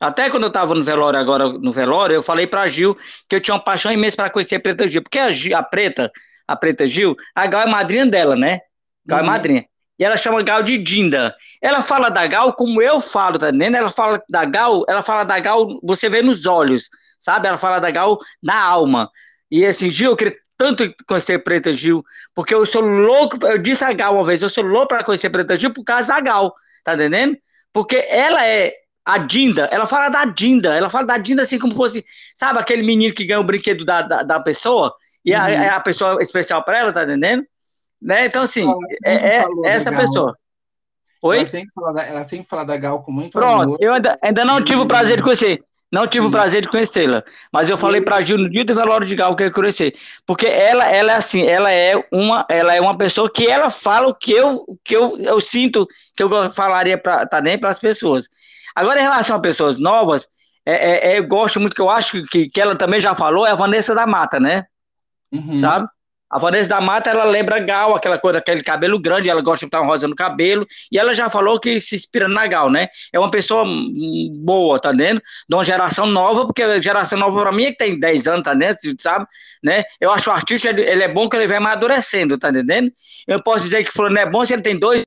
Até quando eu estava no velório agora, no velório, eu falei para Gil que eu tinha uma paixão imensa para conhecer a Preta Gil, porque a, Gil, a Preta a Preta Gil, a Gal é madrinha dela, né? Gal é uhum. é madrinha. E ela chama Gal de Dinda. Ela fala da Gal como eu falo, tá entendendo? Ela fala da Gal, ela fala da Gal, você vê nos olhos, sabe? Ela fala da Gal na alma. E assim, Gil, eu queria tanto conhecer Preta Gil, porque eu sou louco, eu disse a Gal uma vez, eu sou louco para conhecer Preta Gil por causa da Gal, tá entendendo? Porque ela é a Dinda, ela fala da Dinda, ela fala da Dinda assim como fosse, sabe, aquele menino que ganha o brinquedo da, da, da pessoa, e uhum. a, é a pessoa especial para ela, tá entendendo? Né? Então, assim, é, é essa pessoa. Oi? Ela sempre, fala da, ela sempre fala da Gal com muito Pronto, amor. eu ainda, ainda não tive o prazer de conhecer. Não tive Sim. o prazer de conhecê-la. Mas eu falei para Gil no dia do velório de Gal que eu ia conhecer. Porque ela, ela é assim, ela é uma, ela é uma pessoa que ela fala o que eu, que eu, eu sinto que eu falaria para tá para as pessoas. Agora, em relação a pessoas novas, é, é, é, eu gosto muito, que eu acho que, que ela também já falou, é a Vanessa da Mata, né? uhum. sabe? A Vanessa da Mata, ela lembra Gal, aquela coisa, aquele cabelo grande, ela gosta de botar uma rosa no cabelo, e ela já falou que se inspira na Gal, né? É uma pessoa boa, tá vendo? De uma geração nova, porque geração nova para mim é que tem 10 anos, tá vendo? Sabe? Né? Eu acho o artista, ele é bom que ele vai amadurecendo, tá entendendo? Eu posso dizer que fulano é bom se ele tem dois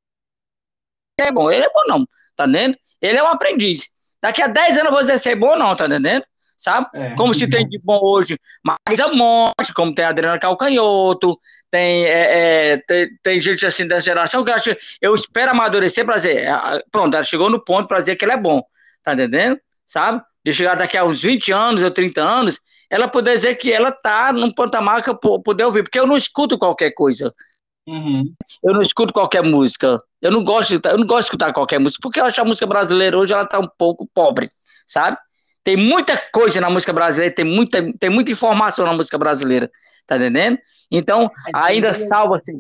é bom, ele é bom não, tá entendendo? Ele é um aprendiz. Daqui a 10 anos eu vou dizer se é bom ou não, tá entendendo? Sabe? É, como se tem de bom hoje Marisa Monte, como tem a Adriana Calcanhoto, tem, é, é, tem, tem, gente assim dessa geração que eu, acho, eu espero amadurecer para dizer, é, pronto, ela chegou no ponto para dizer que ele é bom, tá entendendo? Sabe? De chegar daqui a uns 20 anos ou 30 anos, ela poder dizer que ela tá num patamar que eu poder ouvir, porque eu não escuto qualquer coisa. Uhum. Eu não escuto qualquer música. Eu não gosto, de, eu não gosto de escutar qualquer música, porque eu acho a música brasileira hoje ela tá um pouco pobre, sabe? Tem muita coisa na música brasileira, tem muita, tem muita informação na música brasileira, tá entendendo? Então, ainda salva-se.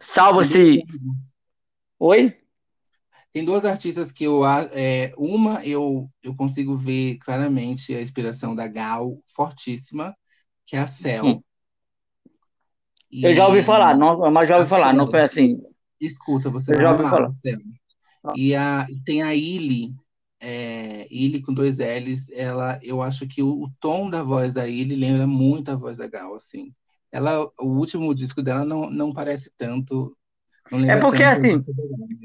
Salva-se. Oi? Tem duas artistas que eu. É, uma eu, eu consigo ver claramente a inspiração da Gal, fortíssima, que é a Cel. Hum. Eu já ouvi falar, não, mas já ouvi falar, Cel. não foi assim. Escuta, você eu já ouvi falar. E, a, e tem a Illy, é, Illy com dois L's, ela, eu acho que o, o, tom da voz da Illy lembra muito a voz da Gal, assim. Ela, o último disco dela não, não parece tanto. Não é porque, assim,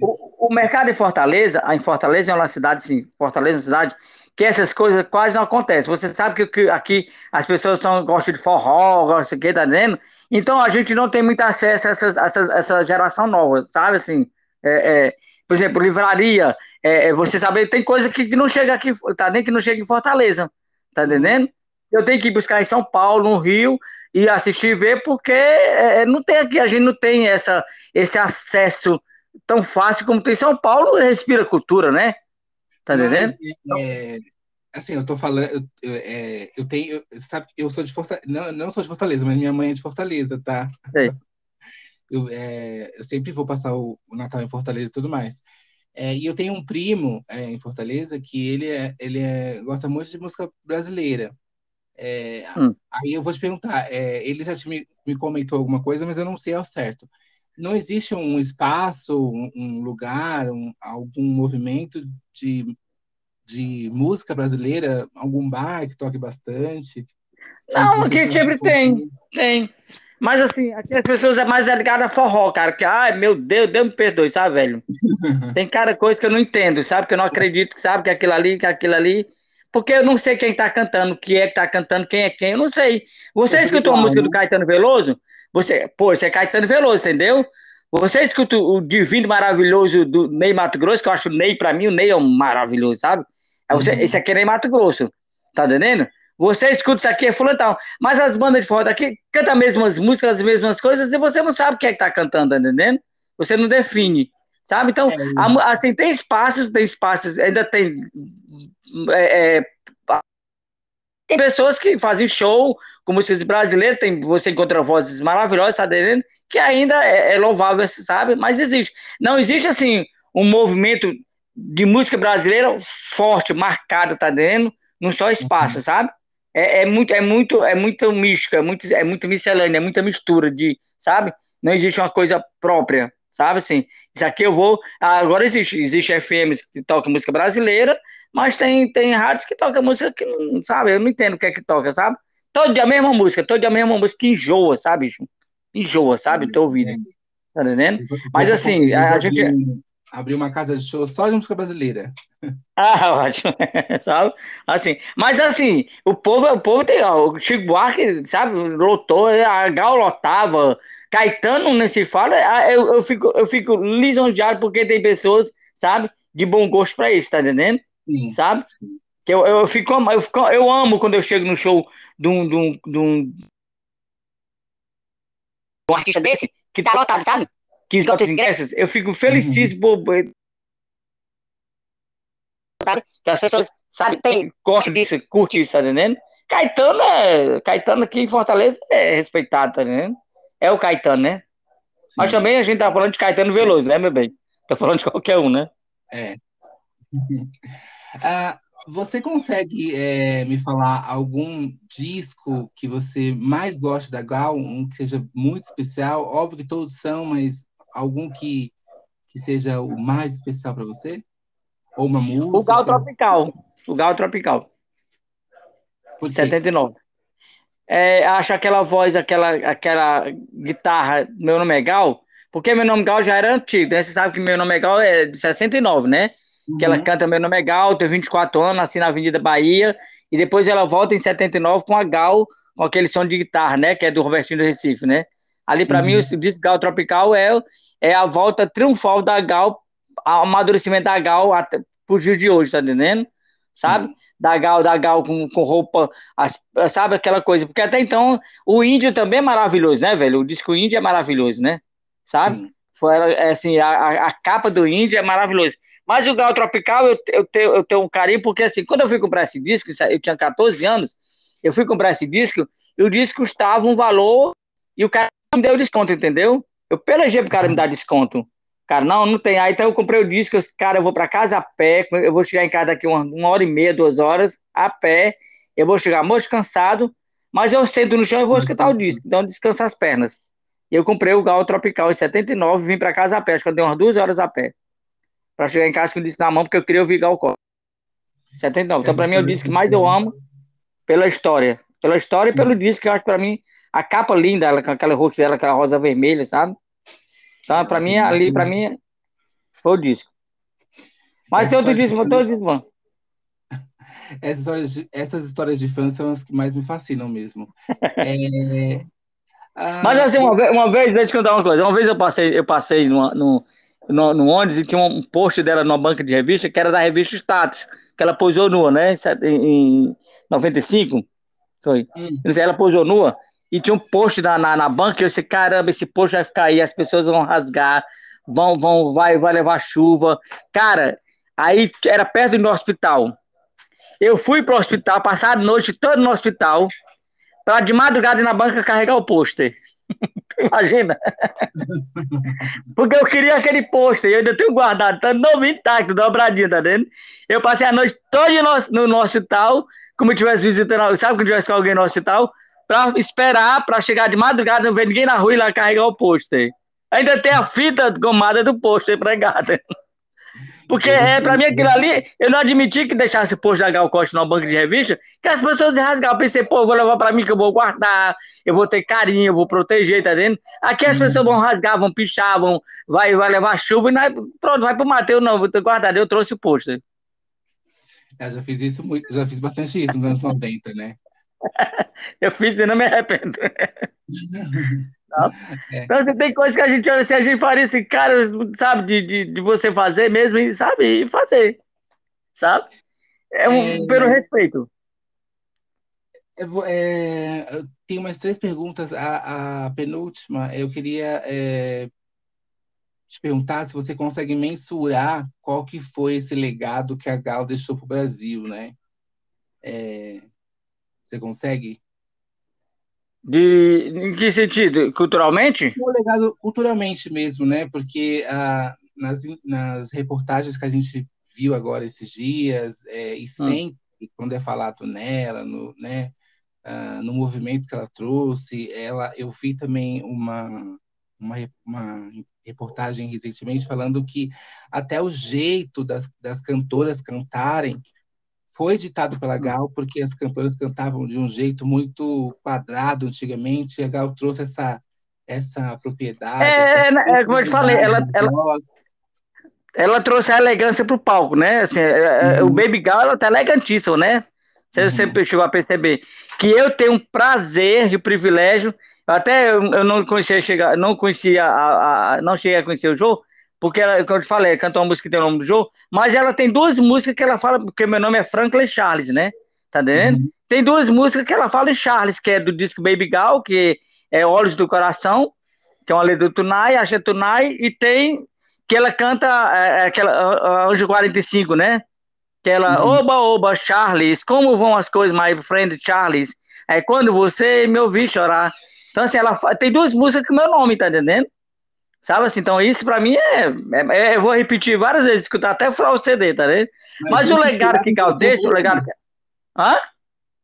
o, o, mercado em Fortaleza, em Fortaleza é uma cidade, sim, Fortaleza é uma cidade que essas coisas quase não acontecem. Você sabe que, que aqui as pessoas são, gostam de forró, gostam de que tá dizendo? Então a gente não tem muito acesso a, essas, a essa, essa geração nova, sabe, assim? É, é, por exemplo, livraria, é, é, você sabe, tem coisa que, que não chega aqui, tá? Nem que não chega em Fortaleza, tá entendendo? Eu tenho que ir buscar em São Paulo, no Rio, e assistir e ver, porque é, é, não tem aqui, a gente não tem essa, esse acesso tão fácil como tem em São Paulo, respira cultura, né? Tá entendendo? Mas, é, assim, eu tô falando, eu, é, eu tenho, sabe, eu sou de Fortaleza, não, não sou de Fortaleza, mas minha mãe é de Fortaleza, tá? Sei. Eu, é, eu sempre vou passar o, o, Natal em Fortaleza e tudo mais. É, e eu tenho um primo é, em Fortaleza que ele, é, ele é, gosta muito de música brasileira. Hum. Aí eu vou te perguntar, ele já te, me, me, comentou alguma coisa, mas eu não sei ao certo. Não existe um espaço, um, um lugar, um, algum movimento de, de música brasileira, algum bar que toque bastante? Não, aqui sempre tem, tem. Mas assim, aqui as pessoas é mais ligadas a forró, cara. Que, ai, meu Deus, Deus me perdoe, sabe, velho? *laughs* Tem cara coisa que eu não entendo, sabe? Que eu não acredito, sabe? Que aquilo ali, que aquilo ali. Porque eu não sei quem tá cantando, o que é que tá cantando, quem é quem, eu não sei. Você é escutou a música do né? Caetano Veloso? Você, pô, você é Caetano Veloso, entendeu? Você escuta o divino maravilhoso do Ney Mato Grosso, que eu acho o Ney, pra mim, o Ney é um maravilhoso, sabe? É você, uhum. Esse aqui é Ney Mato Grosso, tá entendendo? Você escuta isso aqui, é fulano tal. Mas as bandas de forró daqui cantam as mesmas músicas, as mesmas coisas, e você não sabe quem é que tá cantando, tá entendendo? Você não define, sabe? Então, é. assim, tem espaços, tem espaços, ainda tem... É, é, tem pessoas que fazem show com músicas brasileiras, tem, você encontra vozes maravilhosas, tá dizendo? Que ainda é, é louvável, sabe? Mas existe. Não existe, assim, um movimento de música brasileira forte, marcado, tá dizendo? Num só espaço, uhum. sabe? É, é, muito, é muito, é muito místico, é muito, é muito miscelânea, é muita mistura de, sabe? Não existe uma coisa própria, sabe? Assim, isso aqui eu vou. Agora existe, existe FMs que tocam música brasileira, mas tem, tem rádios que tocam música que não, sabe? Eu não entendo o que é que toca, sabe? Todo dia a mesma música, todo dia a mesma música que enjoa, sabe? Enjoa, sabe? O teu ouvido. Tá entendendo? Mas assim, a gente abrir uma casa de show só de música brasileira. *laughs* Ah, ótimo. *laughs* sabe? Assim, mas assim, o povo, o povo tem, ó, o Chico Buarque, sabe, lotou, a Gal lotava, Caetano nem se fala, eu, eu, fico, eu fico lisonjeado porque tem pessoas, sabe, de bom gosto para isso, tá entendendo? Sim. Sabe? Que eu, eu, fico, eu, fico, eu amo quando eu chego no show de um, de um, de um, um artista desse, que tá lotado, sabe? Que esgota os ingressos, eu fico felicíssimo uhum. Que as pessoas, sabe, tem, gostam disso, curte isso, tá entendendo? Caetano é. Caetano aqui em Fortaleza é respeitado, tá entendendo? É o Caetano, né? Sim. Mas também a gente tá falando de Caetano Veloso, né, meu bem? Tô falando de qualquer um, né? É. *laughs* ah, você consegue é, me falar algum disco que você mais gosta da Gal, um que seja muito especial? Óbvio que todos são, mas algum que, que seja o mais especial para você? Ou uma música? O Gal Tropical. O Gal Tropical. Por 79. É, acho aquela voz, aquela, aquela guitarra, meu nome é Gal, porque meu nome Gal já era antigo, né? Você sabe que meu nome é Gal é de 69, né? Uhum. Que ela uhum. canta Meu Nome é Gal, tenho 24 anos, nasci na Avenida Bahia, e depois ela volta em 79 com a Gal, com aquele som de guitarra, né? Que é do Robertinho do Recife, né? Ali, para uhum. mim, o disco Gal Tropical é, é a volta triunfal da Gal, o amadurecimento da Gal até pro dia de hoje, tá entendendo? Sabe? Uhum. Da Gal, da Gal com, com roupa, as, sabe aquela coisa? Porque até então o índio também é maravilhoso, né, velho? O disco índio é maravilhoso, né? Sabe? Foi, é, assim, a, a capa do índio é maravilhoso. Mas o Gal Tropical eu, eu, tenho, eu tenho um carinho, porque assim, quando eu fui comprar esse disco, eu tinha 14 anos, eu fui comprar esse disco, e o disco custava um valor, e o cara me deu desconto, entendeu? Eu pelejei pro cara me dar desconto. Cara, não, não tem. Aí então eu comprei o disco, cara, eu vou para casa a pé, eu vou chegar em casa daqui uma, uma hora e meia, duas horas, a pé, eu vou chegar muito cansado, mas eu sento no chão e vou escutar o disco, então descansa as pernas. Eu comprei o Gal Tropical em 79, vim para casa a pé, acho que eu dei umas duas horas a pé, para chegar em casa com o disco na mão, porque eu queria ouvir Gal Costa. 79. Então, para mim, é o disco que mais eu amo pela história. Pela história Sim. e pelo disco, que eu acho para mim a capa linda, ela, com rosto dela, aquela rosa vermelha, sabe? Então, para mim, ali, para mim, foi o disco. Mas tem outro disco, outro disco. *laughs* Essas histórias, de, essas histórias de fãs são as que mais me fascinam mesmo. é... *laughs* ah, Mas assim, uma vez, uma vez, deixa eu te contar uma coisa. Uma vez eu passei, eu passei no, no, no, no ônibus e tinha um post dela numa banca de revista que era da revista Status, que ela posou nua, né? Em, em 95. Foi. Hum. Ela posou nua e tinha um post na, na, na banca, e eu disse, caramba, esse post vai ficar aí, as pessoas vão rasgar, vão, vão, vai, vai levar chuva. Cara, aí era perto do hospital. Eu fui pro hospital, passar a noite toda no hospital, para de madrugada ir na banca carregar o pôster. *laughs* Imagina. *laughs* Porque eu queria aquele pôster, eu ainda tenho guardado, tá novo intacto, dobradinho, tá vendo? Eu passei a noite toda no, no, no hospital, como eu estivesse visitando, sabe quando tivesse com alguém no hospital? Para esperar para chegar de madrugada, não ver ninguém na rua e lá carregar o pôster. Ainda tem a fita gomada do pôster pregada. *laughs* Porque é, para mim aquilo ali, eu não admiti que deixasse o pôster da Gal Costa no banco de revista, que as pessoas rasgavam. Eu pensei, pô, eu vou levar para mim que eu vou guardar, eu vou ter carinho, eu vou proteger, tá vendo? Aqui as pessoas vão rasgar, vão pichar, vão, vai, vai levar chuva e não é, pronto, vai pro Mateus, não, vou ter guardado, eu trouxe o pôster. Eu já fiz isso muito, já fiz bastante isso nos anos 90, né? *laughs* eu fiz e não me arrependo. *laughs* É. Então, tem coisas que a gente olha assim, a gente faria assim, cara, sabe, de, de, de você fazer mesmo, e sabe, e fazer. Sabe? É, um, é... pelo respeito. Eu, é, tenho mais três perguntas. A, a penúltima, eu queria é, te perguntar se você consegue mensurar qual que foi esse legado que a Gal deixou para o Brasil, né? É, Você consegue? De, em que sentido? Culturalmente? O legado culturalmente mesmo, né? Porque ah, nas, nas reportagens que a gente viu agora esses dias, é, e hum. sempre, hum. quando é falado nela, no, né, uh, no movimento que ela trouxe, ela, eu vi também uma, uma, uma reportagem recentemente falando que até o jeito das, das cantoras cantarem foi ditado pela. Gal, porque as cantoras cantavam de um jeito muito quadrado antigamente, e a Gal trouxe essa, essa propriedade. É, essa é como eu te falei, ela, ela, ela trouxe a elegância para o palco, né? Assim, é, é, uhum. O Baby Gal ela tá elegantíssimo, né? Você uhum. sempre chegou a perceber que eu tenho um prazer e um privilégio. Até eu, eu não conhecia chegar, não conhecia a, a, não cheguei a conhecer o Jô, porque ela, como eu te falei, cantou uma música que tem o nome do Jô, mas ela tem duas músicas que ela fala, porque meu nome é Franklin Charles, né? Tá entendendo? Uhum. Tem duas músicas que ela fala em Charles, que é do disco Baby Gal, que é Olhos do Coração, que é uma letra do Tunai, Acha Tunai, e tem que ela canta é, é aquela Anjo 45, né? Que ela, uhum. oba, oba, Charles, como vão as coisas, my friend Charles? É quando você me ouvir chorar. Então, assim, ela tem duas músicas com meu nome, tá entendendo? Sabe assim, então isso pra mim é, é, é Eu vou repetir várias vezes, escutar até furar o CD, tá vendo? Mas, Mas o legado que Gal deixa, o legado. Hã?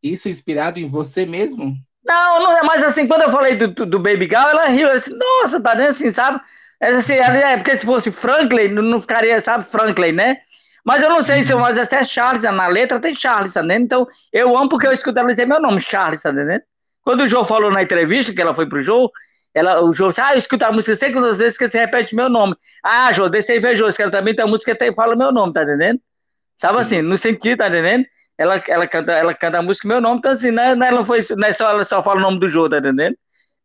Isso inspirado em você mesmo? Não, não é, mas assim, quando eu falei do, do Baby Gal, ela riu, assim, nossa, tá vendo assim, sabe? É, assim, é porque se fosse Franklin, não ficaria, sabe, Franklin, né? Mas eu não sei se mas é Charles, na letra tem Charles, tá entendendo? Então, eu amo porque eu escuto ela dizer meu nome, Charles, tá entendendo? Quando o João falou na entrevista que ela foi pro João, ela, o João disse, ah, eu escuto a música sei quantas vezes que você repete meu nome. Ah, João, desse aí invejoso, que ela também tem a música que fala meu nome, tá entendendo? Sabe Sim. assim, no sentido, tá entendendo? Ela, ela, canta, ela canta a música meu nome, então assim, não, é, não, é, ela foi, não é só, ela só fala o nome do João, tá entendendo?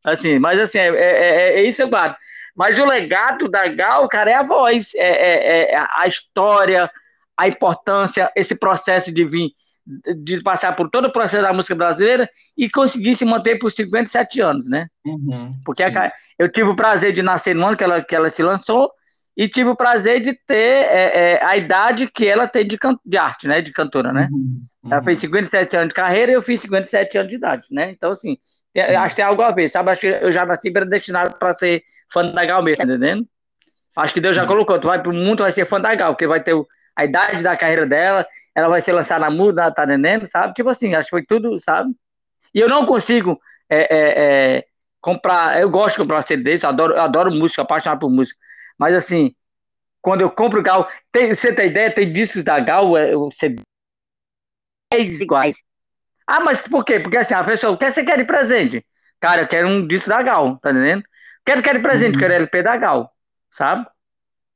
Assim, mas assim, é, é, é, é isso eu guardo. Mas o legado da Gal, cara, é a voz, é, é, é a história, a importância, esse processo de vir, de passar por todo o processo da música brasileira e conseguir se manter por 57 anos, né? Uhum, Porque a, eu tive o prazer de nascer no ano que ela, que ela se lançou e tive o prazer de ter é, é, a idade que ela tem de, can, de arte, né? De cantora, né? Uhum, uhum. Ela fez 57 anos de carreira e eu fiz 57 anos de idade, né? Então, assim, Sim. Acho que tem algo a ver, sabe? Acho que eu já nasci predestinado para ser fã da Gal mesmo, tá entendendo? Acho que Deus Sim. já colocou, tu vai pro mundo, vai ser fã da Gal, porque vai ter a idade da carreira dela, ela vai ser lançada na muda, tá entendendo? Sabe? Tipo assim, acho que foi tudo, sabe? E eu não consigo é, é, é, comprar, eu gosto de comprar CDs, eu adoro, eu adoro música, apaixonado por música, mas assim, quando eu compro Gal, tem, você tem ideia, tem discos da Gal, é, CDs iguais. Ah, mas por quê? Porque assim, a pessoa, o que você quer de presente? Cara, eu quero um disco da Gal, tá entendendo? Quero, quero de presente, uhum. quero LP da Gal, sabe?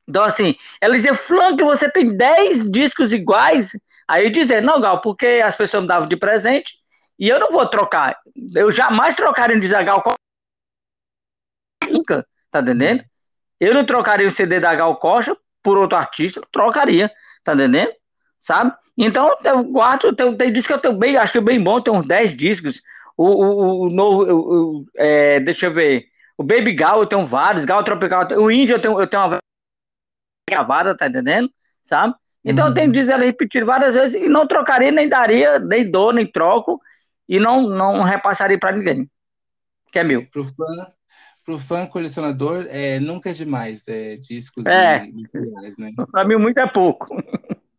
Então, assim, ela dizia, Flan, que você tem 10 discos iguais. Aí dizia, não, Gal, porque as pessoas me davam de presente e eu não vou trocar. Eu jamais trocaria um disco da Gal. Nunca, tá entendendo? Eu não trocaria o CD da Gal Costa por outro artista, trocaria, tá entendendo? Sabe? Então, eu guardo, tem, tem disco que eu tenho bem, acho que bem bom, tem uns 10 discos. O, o, o novo, o, o, é, deixa eu ver. O Baby Gal eu tenho vários, Gal Tropical, o Índio eu tenho, eu tenho uma gravada, tá entendendo? Sabe? Então uhum. eu tenho disco ela repetido várias vezes e não trocaria, nem daria, nem dou, nem troco e não, não repassaria para ninguém. Que é meu. Pro fã, pro fã colecionador, é, nunca é demais, é, discos é. e materiais, né? Para mim, muito é pouco.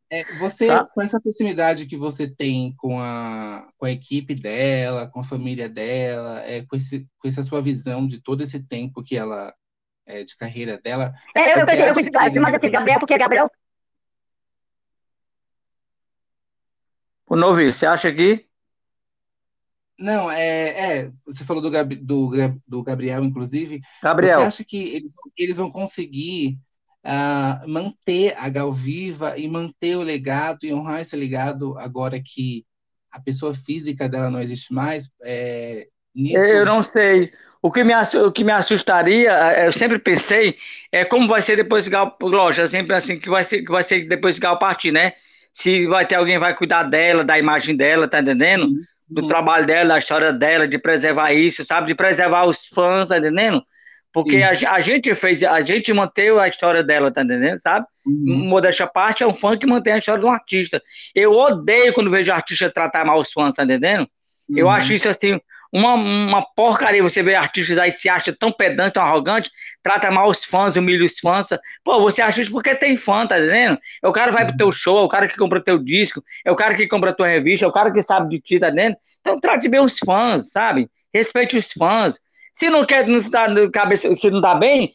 É, você, tá? com essa proximidade que você tem com a, com a equipe dela, com a família dela, é, com, esse, com essa sua visão de todo esse tempo que ela, é, de carreira dela. É, eu percebi muito tarde, mas assim, Gabriel, porque Gabriel. O Novi, você acha que. Não, é, é você falou do, do, do Gabriel, inclusive. Gabriel. Você acha que eles, eles vão conseguir uh, manter a Gal viva e manter o legado e honrar esse legado agora que a pessoa física dela não existe mais? É, nisso... Eu não sei. O que, me, o que me assustaria, eu sempre pensei, é como vai ser depois que Gal, lógico, é sempre assim, que vai ser, que vai ser depois que Gal partir, né? Se vai ter alguém vai cuidar dela, da imagem dela, tá entendendo? Uhum. Do uhum. trabalho dela, da história dela, de preservar isso, sabe? De preservar os fãs, tá entendendo? Porque a, a, gente fez, a gente manteve a história dela, tá entendendo? Sabe? Uhum. Modéstia parte, é um fã que mantém a história de um artista. Eu odeio quando vejo artista tratar mal os fãs, tá entendendo? Uhum. Eu acho isso assim, uma, uma porcaria. Você vê artistas aí se acha tão pedante, tão arrogante, trata mal os fãs, humilha os fãs. Pô, você acha isso porque tem fã, tá entendendo? É o cara que vai pro teu show, é o cara que compra teu disco, é o cara que compra tua revista, é o cara que sabe de ti, tá entendendo? Então trate bem os fãs, sabe? Respeite os fãs. Se não quer, não está cabeça, se não dá bem,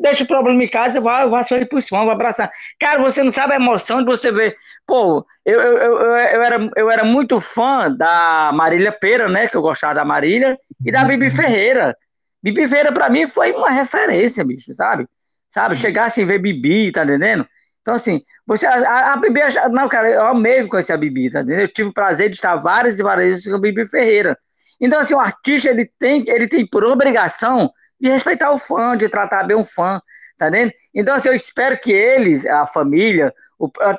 deixa o problema em casa, vai, vai sorrir por cima, vai abraçar. Cara, você não sabe a emoção de você ver. Pô, eu, eu, eu, eu, era, eu era muito fã da Marília Pera, né? Que eu gostava da Marília, e da Bibi Ferreira. Bibi Ferreira, pra mim, foi uma referência, bicho, sabe? Sabe? Chegar assim, ver Bibi, tá entendendo? Então, assim, você. A, a Bibi. Não, cara, eu amei conhecer a Bibi, tá entendendo? Eu tive o prazer de estar várias e várias vezes com a Bibi Ferreira. Então, assim, o artista, ele tem, ele tem por obrigação de respeitar o fã, de tratar bem o fã, tá vendo? Então, assim, eu espero que eles, a família,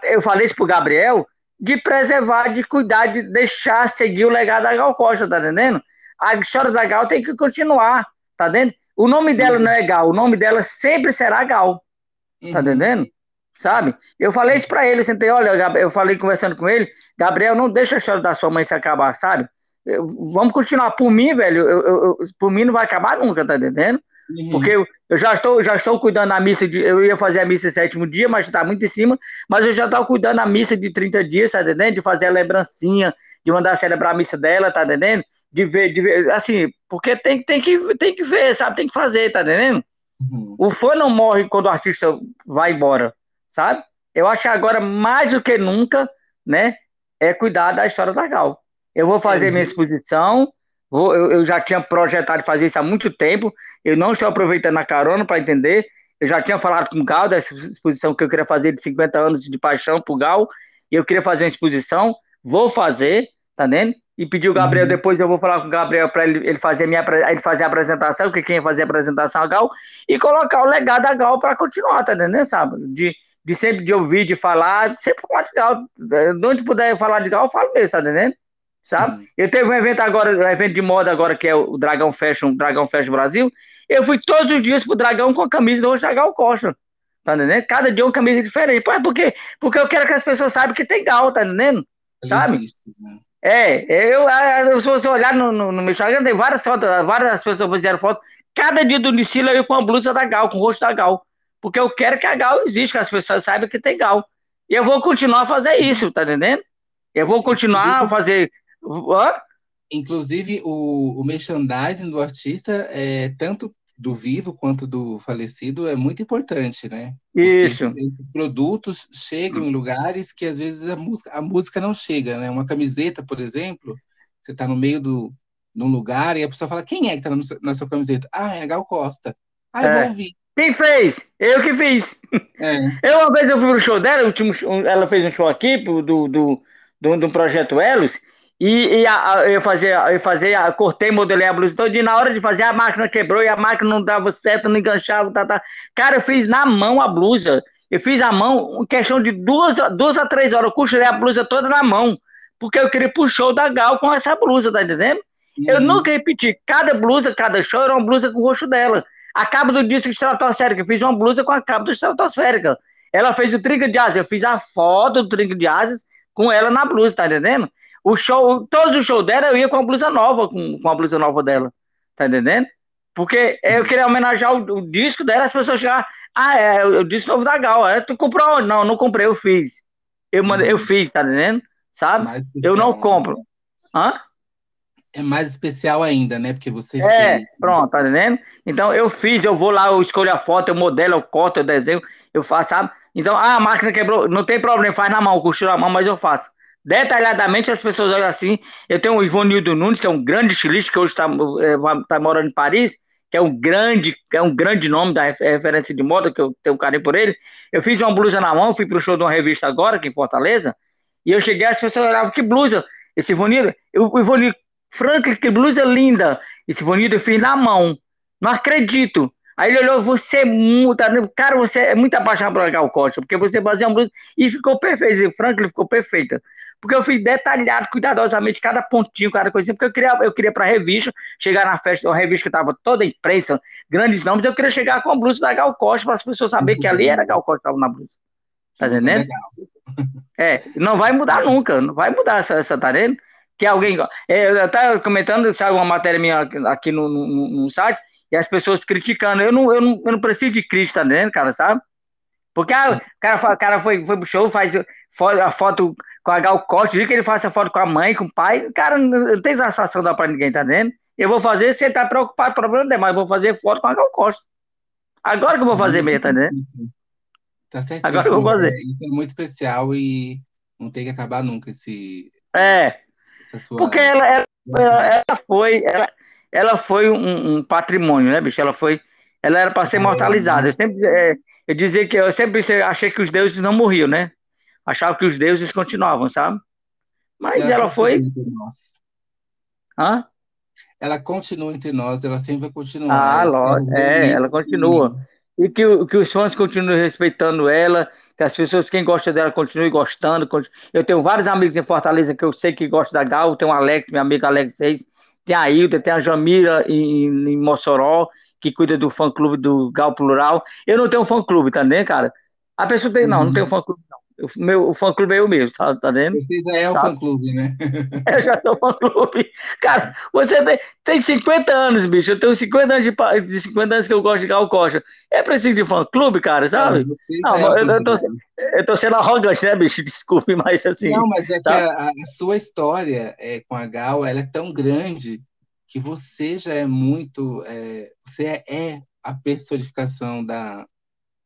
eu falei isso pro Gabriel, de preservar, de cuidar, de deixar seguir o legado da Gal Costa, tá entendendo? A história da Gal tem que continuar, tá entendendo? O nome dela não é Gal, o nome dela sempre será Gal, tá uhum. entendendo? Sabe? Eu falei isso pra ele, eu sentei, olha, eu falei conversando com ele, Gabriel, não deixa a história da sua mãe se acabar, sabe? Vamos continuar. Por mim, velho, eu, por mim não vai acabar nunca, tá entendendo? Uhum. Porque eu, eu, já estou já estou cuidando da missa de. Eu ia fazer a missa sétimo dia, mas está muito em cima. Mas eu já estou cuidando da missa de 30 dias, tá entendendo? De fazer a lembrancinha, de mandar celebrar a missa dela, tá entendendo? De ver, de ver assim, porque tem, tem, que, tem que ver, sabe? Tem que fazer, tá entendendo? Uhum. O fã não morre quando o artista vai embora, sabe? Eu acho que agora, mais do que nunca, né? É cuidar da história da Gal. Eu vou fazer uhum. minha exposição. Vou, eu, eu, já tinha projetado fazer isso há muito tempo. Eu não estou aproveitando a carona para entender. Eu já tinha falado com o Gal dessa exposição que eu queria fazer de 50 anos de paixão para o Gal. E eu queria fazer uma exposição. Vou fazer, tá vendo? E pedi o Gabriel, uhum. depois eu vou falar com o Gabriel para ele, ele, fazer minha, ele fazer a apresentação, que quem ia fazer a apresentação é a Gal, e colocar o legado da Gal para continuar, tá entendendo? Sabe? De, de sempre de ouvir, de falar, de sempre falar de Gal. De onde puder falar de Gal, eu falo mesmo, tá entendendo? Sabe? Eu teve um evento agora, um evento de moda agora, que é o Dragão Fashion, Dragão Fashion Brasil. Eu fui todos os dias pro Dragão com a camisa do Gal Costa. Tá entendendo? Cada dia uma camisa diferente. Pô, por quê? Porque eu quero que as pessoas saibam que tem gal, tá entendendo? Sabe? né? É, eu, se você olhar no, no, no, meu Instagram, tem várias fotos, várias pessoas fizeram foto. Cada dia do Nicilo eu com a blusa da Gal, com o rosto da Gal. Porque eu quero que a Gal existe, que as pessoas saibam que tem Gal. E eu vou continuar a fazer isso, tá entendendo? Eu vou continuar a fazer Hã? Inclusive, o, o merchandising do artista, é, tanto do vivo quanto do falecido, é muito importante, né? Isso. Porque esses produtos chegam em lugares que às vezes a música, a música não chega, né? Uma camiseta, por exemplo, você está no meio do num lugar e a pessoa fala: quem é que está na sua camiseta? Ah, é a Gal Costa. Ah, eu é. vou ouvir. Quem fez? Eu que fiz. É. *laughs* Eu uma vez eu fui pro show dela, último, ela fez um show aqui do, do, do, do projeto Elos, e, e a, a, eu fazia, eu fazia, cortei, modelei a blusa toda, e na hora de fazer a máquina quebrou e a máquina não dava certo, não enganchava, tá, tá. Cara, eu fiz na mão a blusa. Eu fiz a mão, questão de duas, duas a três horas, eu costurei a blusa toda na mão, porque eu queria pro show da Gal com essa blusa, tá entendendo? Uhum. Eu nunca repeti, cada blusa, cada show era uma blusa com o rosto dela. A cabo do disco estratosférica, eu fiz uma blusa com a cabo do estratosférica. Ela fez o trinco de asas, eu fiz a foto do trinco de asas com ela na blusa, tá entendendo? O show, todos os shows dela eu ia com a blusa nova, com, com a blusa nova dela. Tá entendendo? Porque eu queria homenagear o, o disco dela, as pessoas chegavam, ah, é o disco novo da Gal. É, tu comprou onde? Não, não comprei, eu fiz. Eu, mandei, eu uhum. fiz, tá entendendo? Sabe? Eu não compro. Hã? É mais especial ainda, né? Porque você É, fez. pronto, tá entendendo? Então eu fiz, eu vou lá, eu escolho a foto, eu modelo, eu corto, eu desenho, eu faço, sabe? Então, ah, a máquina quebrou, não tem problema, faz na mão, costura a mão, mas eu faço detalhadamente as pessoas olham assim. Eu tenho o Ivonildo Nunes, que é um grande estilista, que hoje está é, tá morando em Paris, que é um grande, é um grande nome da referência de moda, que eu tenho carinho por ele. Eu fiz uma blusa na mão, fui para o show de uma revista agora, aqui em Fortaleza, e eu cheguei, as pessoas olhavam, que blusa, esse Ivonildo, o Ivonildo, Franklin, que blusa linda, esse Ivonildo eu fiz na mão, não acredito. Aí ele olhou, você é muito, cara, você é muito apaixonado por Gal Costa, porque você fazia uma blusa e ficou perfeito, e Franklin ficou perfeita. Porque eu fiz detalhado, cuidadosamente, cada pontinho, cada coisinha, porque eu queria, eu queria pra revista, chegar na festa, uma revista que tava toda imprensa, grandes nomes, eu queria chegar com a blusa da Gal Costa, para as pessoas saberem que ali era Gal Costa que tava na blusa. Tá entendendo? É, não vai mudar nunca, não vai mudar essa, essa tá vendo? que alguém. É, eu estava comentando, saiu uma matéria minha aqui no, no, no, site, e as pessoas criticando. Eu não, eu não, eu não preciso de Cristo, tá dentro, cara, sabe? Porque ah, o cara, cara foi, foi pro show, faz a foto com a Gal Costa, diz que ele faça foto com a mãe, com o pai. Cara, não tem sensação da pra ninguém, tá dentro? Eu vou fazer ele tá preocupado, problema mas eu vou fazer foto com a Gal Costa. Agora que eu vou fazer mesmo, tá dentro? Tá certíssimo. Agora eu vou fazer. Isso é muito especial e não tem que acabar nunca esse. É. Sua... Porque ela, ela, ela, foi, ela, ela foi um, um, patrimônio, né, bicho? Ela foi. Ela era para ser imortalizada. Eu sempre, é, eu dizia que eu sempre achei que os deuses não morriam, né? Achava que os deuses continuavam, sabe? Mas ela, ela foi. Hã? Ela continua entre nós, ela sempre vai continuar. Ah, lógico. É, ela continua. E que, que os fãs continuem respeitando ela, que as pessoas, quem gosta dela, continuem gostando. Eu tenho vários amigos em Fortaleza que eu sei que gostam da Gal. Tem o Alex, meu amigo Alex Reis. Tem a Hilda, tem a Jamira em, em Mossoró, que cuida do fã-clube do Gal Plural. Eu não tenho fã-clube, tá entendendo, cara? A pessoa tem, não, uhum. não tem fã-clube, não. O meu o fã clube é eu mesmo, tá, tá vendo? Você já é o fã clube, né? *laughs* eu já sou fã clube. Cara, você tem, tem 50 anos, bicho. Eu tenho 50 anos de, de 50 anos que eu gosto de Gal Costa. É preciso de fã clube, cara, sabe? Não, não é eu, eu, tô, eu tô sendo arrogante, né, bicho? *laughs* Desculpe, mas assim. Não, mas é sabe? que a, a, sua história é, com a Gal ela é tão grande que você já é muito. É, você é, é a personificação da,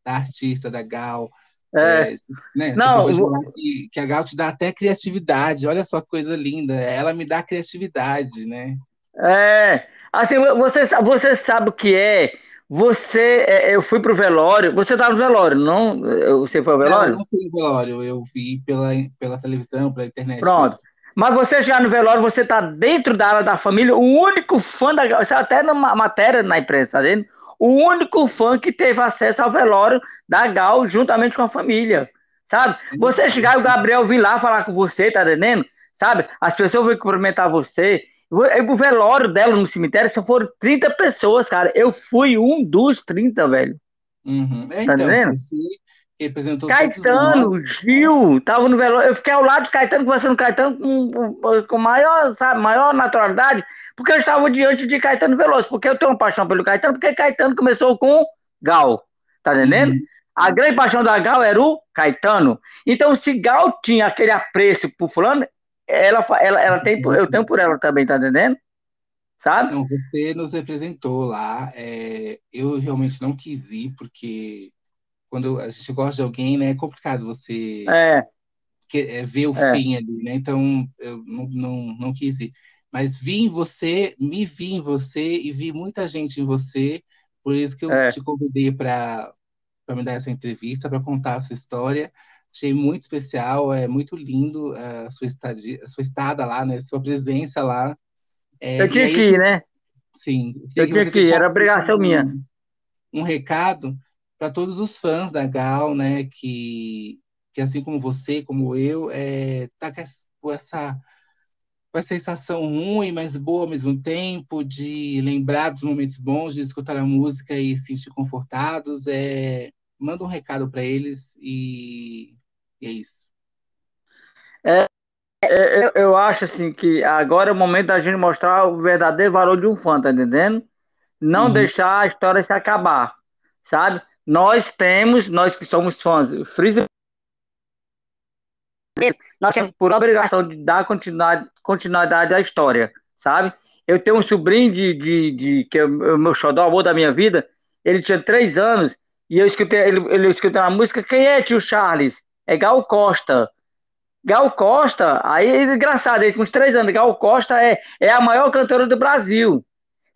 da artista, da Gal é. é né? Não, que, que a Gal te dá até criatividade. Olha só que coisa linda. Ela me dá criatividade, né? É. Assim, você, você sabe o que é. Você, é, eu fui pro velório. Você tá no velório, não? Você foi ao velório? Não, eu não fui no velório. Eu vi pela, pela televisão, pela internet. Pronto. Mas você já no velório, você tá dentro da área da família, o único fã da Gal. Você até na matéria na imprensa, tá vendo? O único fã que teve acesso ao velório da Gal juntamente com a família, sabe? Você chegar e o Gabriel vir lá falar com você, tá entendendo? Sabe? As pessoas vão cumprimentar você. O velório dela no cemitério só foram 30 pessoas, cara. Eu fui um dos 30, velho. Uhum. É, tá então, entendendo? Esse, representou Caetano, Gil, tava no velório. Eu fiquei ao lado de Caetano, conversando com Caetano com, com maior, sabe, maior naturalidade, porque eu estava diante de Caetano Veloso, porque eu tenho uma paixão pelo Caetano, porque Caetano começou com Gal, tá entendendo? Uhum. A grande paixão da Gal era o Caetano. Então, se Gal tinha aquele apreço por fulano, ela, ela, ela tem, eu tenho por ela também, tá entendendo? Sabe? Então, você nos representou lá. É, eu realmente não quis ir, porque quando a gente gosta de alguém, né, é complicado você é. Que, é, ver o é. fim ali, né? Então eu não, não, não quis ir. Mas vi em você, me vi em você e vi muita gente em você, por isso que eu é. te convidei para me dar essa entrevista, para contar a sua história. Achei muito especial, é muito lindo a sua, estadia, a sua estada lá, né? Sua presença lá. É, eu tinha aí, que ir, né? Sim. Eu tinha que ir, era obrigação um, minha. Um recado para todos os fãs da Gal, né, que, que assim como você, como eu, é, tá com essa, com essa sensação ruim, mas boa ao mesmo tempo, de lembrar dos momentos bons, de escutar a música e se sentir confortados, é, manda um recado para eles e, e, é isso. É, é, eu, eu acho assim que agora é o momento da gente mostrar o verdadeiro valor de um fã, tá entendendo? Não uhum. deixar a história se acabar, sabe? Nós temos, nós que somos fãs, Freeze, nós temos por obrigação de dar continuidade, continuidade à história, sabe? Eu tenho um sobrinho de, de, de que é o meu xodó, o amor da minha vida, ele tinha três anos, e eu escutei, ele, ele escutei uma música, quem é tio Charles? É Gal Costa. Gal Costa, aí é engraçado, ele com uns três anos, Gal Costa é, é a maior cantora do Brasil.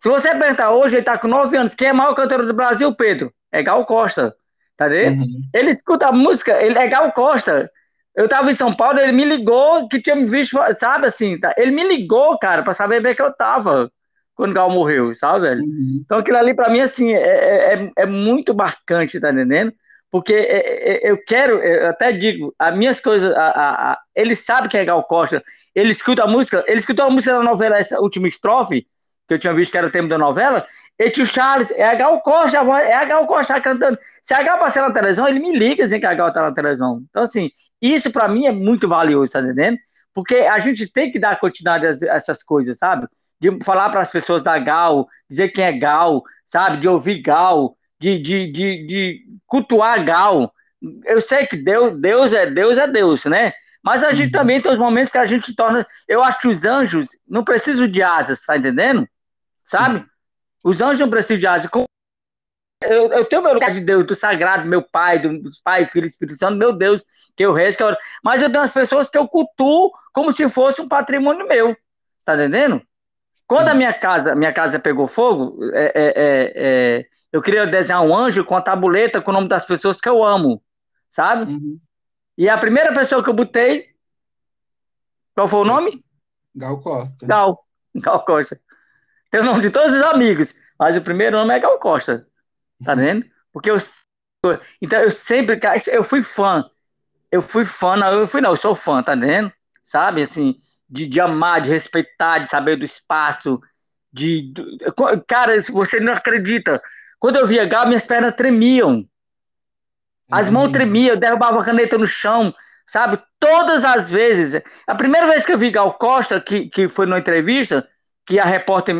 Se você perguntar hoje, ele está com nove anos, quem é a maior cantora do Brasil, Pedro? É Gal Costa, tá vendo? Uhum. Ele escuta a música, ele é Gal Costa. Eu tava em São Paulo, ele me ligou que tinha me visto, sabe assim, tá? ele me ligou, cara, para saber bem que eu tava quando Gal morreu, sabe, velho? Uhum. Então aquilo ali para mim, assim, é, é, é, é muito marcante, tá entendendo? Porque é, é, eu quero, eu até digo, as minhas coisas, a, a, a, ele sabe que é Gal Costa, ele escuta a música, ele escutou a música da novela, essa última estrofe, que eu tinha visto que era o tema da novela, e tio Charles, é a Gal Costa, é a Gal Costa cantando. Se a Gal passar na televisão, ele me liga dizendo que a Gal tá na televisão. Então, assim, isso para mim é muito valioso, tá entendendo? Porque a gente tem que dar continuidade a essas coisas, sabe? De falar para as pessoas da Gal, dizer quem é Gal, sabe? De ouvir Gal, de, de, de, de cultuar Gal. Eu sei que Deus, Deus é Deus é Deus, né? Mas a gente uhum. também tem os momentos que a gente torna. Eu acho que os anjos não precisam de asas, tá entendendo? Sabe? Os anjos não precisam de asas. Eu, eu, tenho meu lugar de Deus, do sagrado, meu pai, dos pai, filho, Espírito Santo, meu Deus, que eu rezo, que eu... mas eu tenho as pessoas que eu cultuo como se fosse um patrimônio meu, tá entendendo? Quando Sim. a minha casa, minha casa pegou fogo, é, é, é, é, eu queria desenhar um anjo com a tabuleta com o nome das pessoas que eu amo, sabe? Uhum. E a primeira pessoa que eu botei, qual foi o nome? Gal Costa. Gal, Gal Costa. Tem o nome de todos os amigos, mas o primeiro nome é Gal Costa. Tá vendo? Porque eu. Então eu sempre. Eu fui fã. Eu fui fã, não, eu fui não, eu sou fã, tá vendo? Sabe, assim, de, de amar, de respeitar, de saber do espaço, de. Cara, você não acredita. Quando eu via Gal, minhas pernas tremiam. As mãos tremiam, eu derrubava a caneta no chão, sabe? Todas as vezes. A primeira vez que eu vi Gal Costa, que, que foi numa entrevista, que a repórter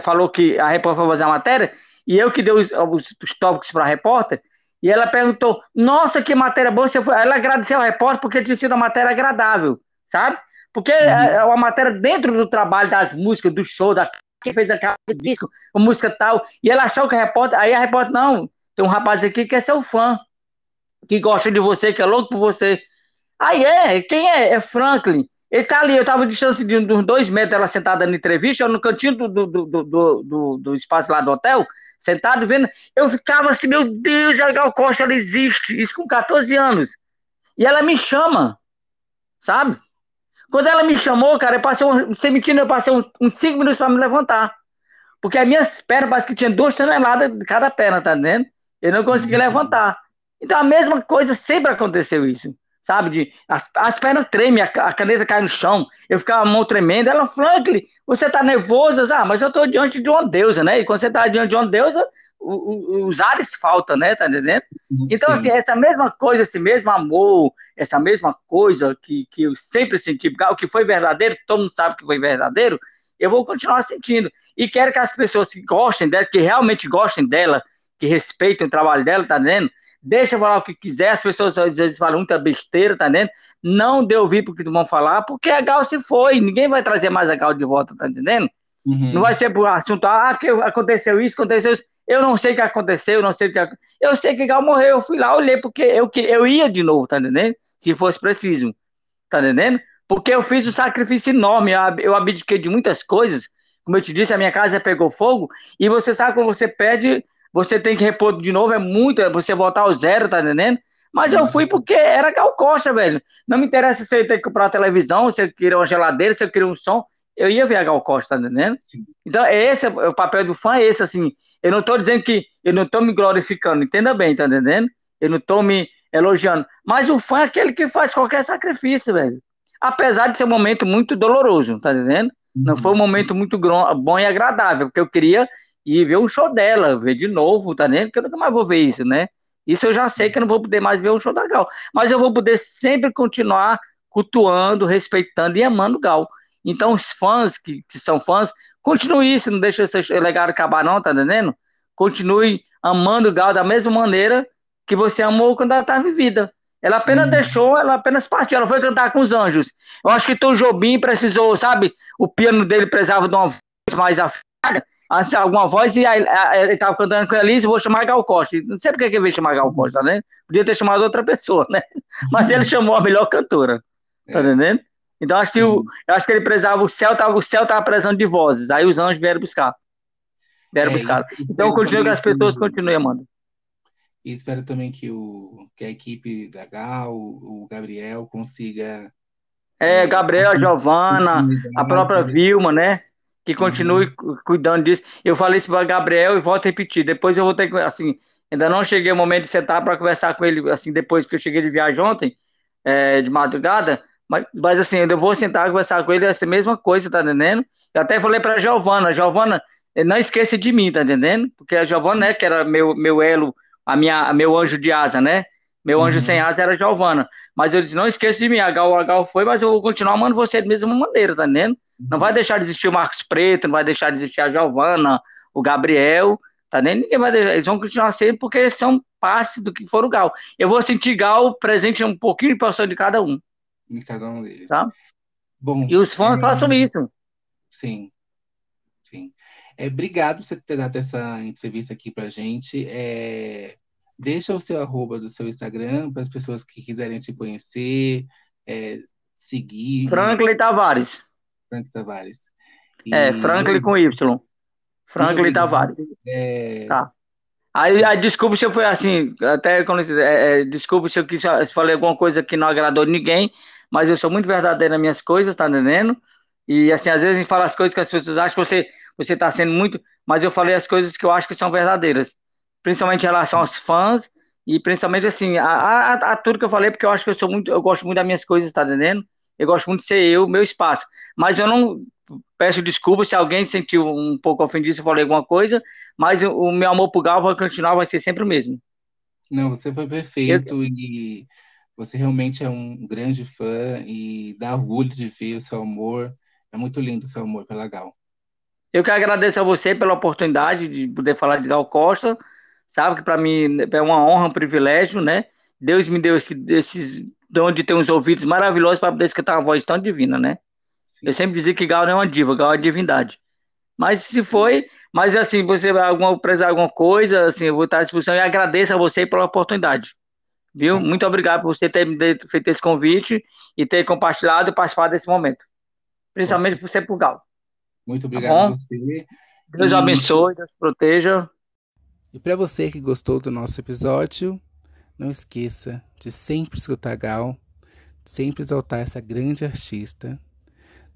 falou que a repórter foi fazer a matéria, e eu que dei os, os, os tópicos para a repórter, e ela perguntou: Nossa, que matéria boa você foi. Ela agradeceu ao repórter porque tinha sido uma matéria agradável, sabe? Porque uhum. é, é uma matéria dentro do trabalho das músicas, do show, da quem fez aquele disco, a música tal. E ela achou que a repórter. Aí a repórter, não, tem um rapaz aqui que é seu fã, que gosta de você, que é louco por você. Aí é, quem é? É Franklin. Ele tá ali, eu tava de distância de uns dois metros, ela sentada na entrevista, eu no cantinho do, do, do, do, do, espaço lá do hotel, sentado vendo, eu ficava assim, meu Deus, a Gal Costa, ela existe, isso com 14 anos. E ela me chama, sabe? Quando ela me chamou, cara, eu passei, um, sem eu passei uns, uns cinco minutos para me levantar. Porque as minhas pernas, parece que tinha duas toneladas de cada perna, tá entendendo? Eu não consegui levantar. Então a mesma coisa sempre aconteceu isso sabe? De, as, as pernas tremem, a, a, caneta cai no chão, eu ficava a mão tremendo. Ela, Franklin, você tá nervosa? Ah, mas eu tô diante de uma deusa, né? E quando você tá diante de uma deusa, o, o, os ares faltam, né? Tá entendendo? Então, Sim. assim, essa mesma coisa, esse mesmo amor, essa mesma coisa que, que eu sempre senti, o que foi verdadeiro, todo mundo sabe que foi verdadeiro, eu vou continuar sentindo. E quero que as pessoas que gostem dela, que realmente gostem dela, que respeitem o trabalho dela, tá entendendo? Deixa falar o que quiser, as pessoas às vezes falam muita besteira, tá entendendo? Não dê ouvir porque vão falar, porque a Gal se foi, ninguém vai trazer mais a Gal de volta, tá entendendo? Uhum. Não vai ser por assunto, ah, que aconteceu isso, aconteceu isso. Eu não sei o que aconteceu, eu não sei o que Eu sei que Gal morreu, eu fui lá, olhei, porque eu, eu ia de novo, tá entendendo? Se fosse preciso, tá entendendo? Porque eu fiz um sacrifício enorme, eu abdiquei de muitas coisas. Como eu te disse, a minha casa pegou fogo, e você sabe quando você perde você tem que repor de novo, é muito, é você voltar ao zero, tá entendendo? Mas eu fui porque era Gal Costa, velho. Não me interessa se eu ter que comprar televisão, se eu queria uma geladeira, se eu queria um som, eu ia ver a Gal Costa, tá entendendo? Sim. Então, esse, o papel do fã é esse, assim. Eu não tô dizendo que eu não tô me glorificando, entenda bem, tá entendendo? Eu não tô me elogiando. Mas o fã é aquele que faz qualquer sacrifício, velho. Apesar de ser um momento muito doloroso, tá entendendo? Não foi um uhum, momento muito bom e agradável, porque eu queria e ver o show dela, ver de novo, tá nem? Porque eu nunca mais vou ver isso, né? Isso eu já sei que eu não vou poder mais ver o show da Gal. Mas eu vou poder sempre continuar cultuando, respeitando e amando Gal. Então, os fãs que, que são fãs, continue isso, não deixe esse legado acabar, não, tá entendendo? Continue amando Gal da mesma maneira que você amou quando ela estava em vida. Ela apenas hum. deixou, ela apenas partiu, ela foi cantar com os anjos. Eu acho que Tom Jobim precisou, sabe? O piano dele precisava de uma voz mais afinada assim, alguma voz e aí, ele tava cantando com a Elise, vou chamar Gal Costa. Não sei porque que ele veio chamar Gal Costa, né? Podia ter chamado outra pessoa, né? *laughs* Mas ele chamou a melhor cantora. Tá é. entendendo? Então acho que o, acho que ele precisava, o céu tava, o céu tava precisando de vozes. Aí os anjos vieram buscar. Vieram é, buscar. Então eu continuo que as pessoas continuem amando. E espero também que, o, que a equipe da Gal, o Gabriel, consiga. É, Gabriel, a Giovana, a própria Vilma, né? Que continue uhum. cuidando disso. Eu falei isso para Gabriel e volto a repetir. Depois eu vou ter que, assim, ainda não cheguei o momento de sentar para conversar com ele, assim, depois que eu cheguei de viagem ontem, é, de madrugada. Mas, mas, assim, eu vou sentar e conversar com ele, essa mesma coisa, tá entendendo? Eu até falei para a Giovana, Giovana, não esqueça de mim, tá entendendo? Porque a Giovana, né, que era meu, meu elo, a minha, meu anjo de asa, né? Meu anjo uhum. sem asa era Giovana. Mas eu disse, não esqueça de mim, a Gal, a Gal foi, mas eu vou continuar amando você da mesma maneira, tá entendendo? Não vai deixar de existir o Marcos Preto, não vai deixar de existir a Giovana, o Gabriel, tá entendendo? Ninguém vai deixar, eles vão continuar sempre porque são parte do que for o Gal. Eu vou sentir Gal presente um pouquinho de posição de cada um. De cada um deles. Tá? Bom, e os fãs é... façam isso. Sim, sim. É, obrigado por você ter dado essa entrevista aqui pra gente. É, deixa o seu arroba do seu Instagram para as pessoas que quiserem te conhecer, é, seguir. Franklin Tavares. Franklin Tavares. E... É, Franklin com Y. Franklin Tavares. É... Tá. Aí, aí, desculpa se eu fui assim, até quando é, é, desculpa se eu quis, se falei alguma coisa que não agradou ninguém, mas eu sou muito verdadeiro nas minhas coisas, tá entendendo? E assim, às vezes a gente fala as coisas que as pessoas acham que você, você tá sendo muito, mas eu falei as coisas que eu acho que são verdadeiras, principalmente em relação aos fãs e principalmente assim, a, a, a tudo que eu falei, porque eu acho que eu sou muito, eu gosto muito das minhas coisas, tá entendendo? Eu gosto muito de ser eu, meu espaço. Mas eu não peço desculpas se alguém sentiu um pouco ofendido se eu falei alguma coisa, mas o, meu amor por Gal vai continuar, vai ser sempre o mesmo. Não, você foi perfeito eu... e você realmente é um grande fã e dá orgulho de ver o seu amor. É muito lindo o seu amor pela Gal. Eu que agradeço a você pela oportunidade de poder falar de Gal Costa. Sabe que para mim é uma honra, um privilégio, né? Deus me deu esse, esses dom de ter uns ouvidos maravilhosos para poder escutar uma voz tão divina, né? Sim. Eu sempre dizia que Gal não é uma diva, Gal é uma divindade. Mas se foi, mas assim, você alguma precisar alguma coisa, assim, eu vou estar à disposição e agradeço a você pela oportunidade. Viu? Muito obrigado por você ter feito esse convite e ter compartilhado e participado desse momento. Principalmente por ser por Gal. Muito tá obrigado tá a você. Deus e... abençoe, Deus proteja. E para você que gostou do nosso episódio, não esqueça de sempre escutar Gal, sempre exaltar essa grande artista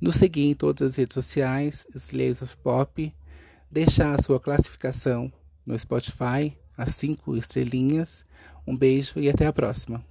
nos seguir em todas as redes sociais, Slaves of Pop, deixar a sua classificação no Spotify, as cinco estrelinhas. Um beijo e até a próxima.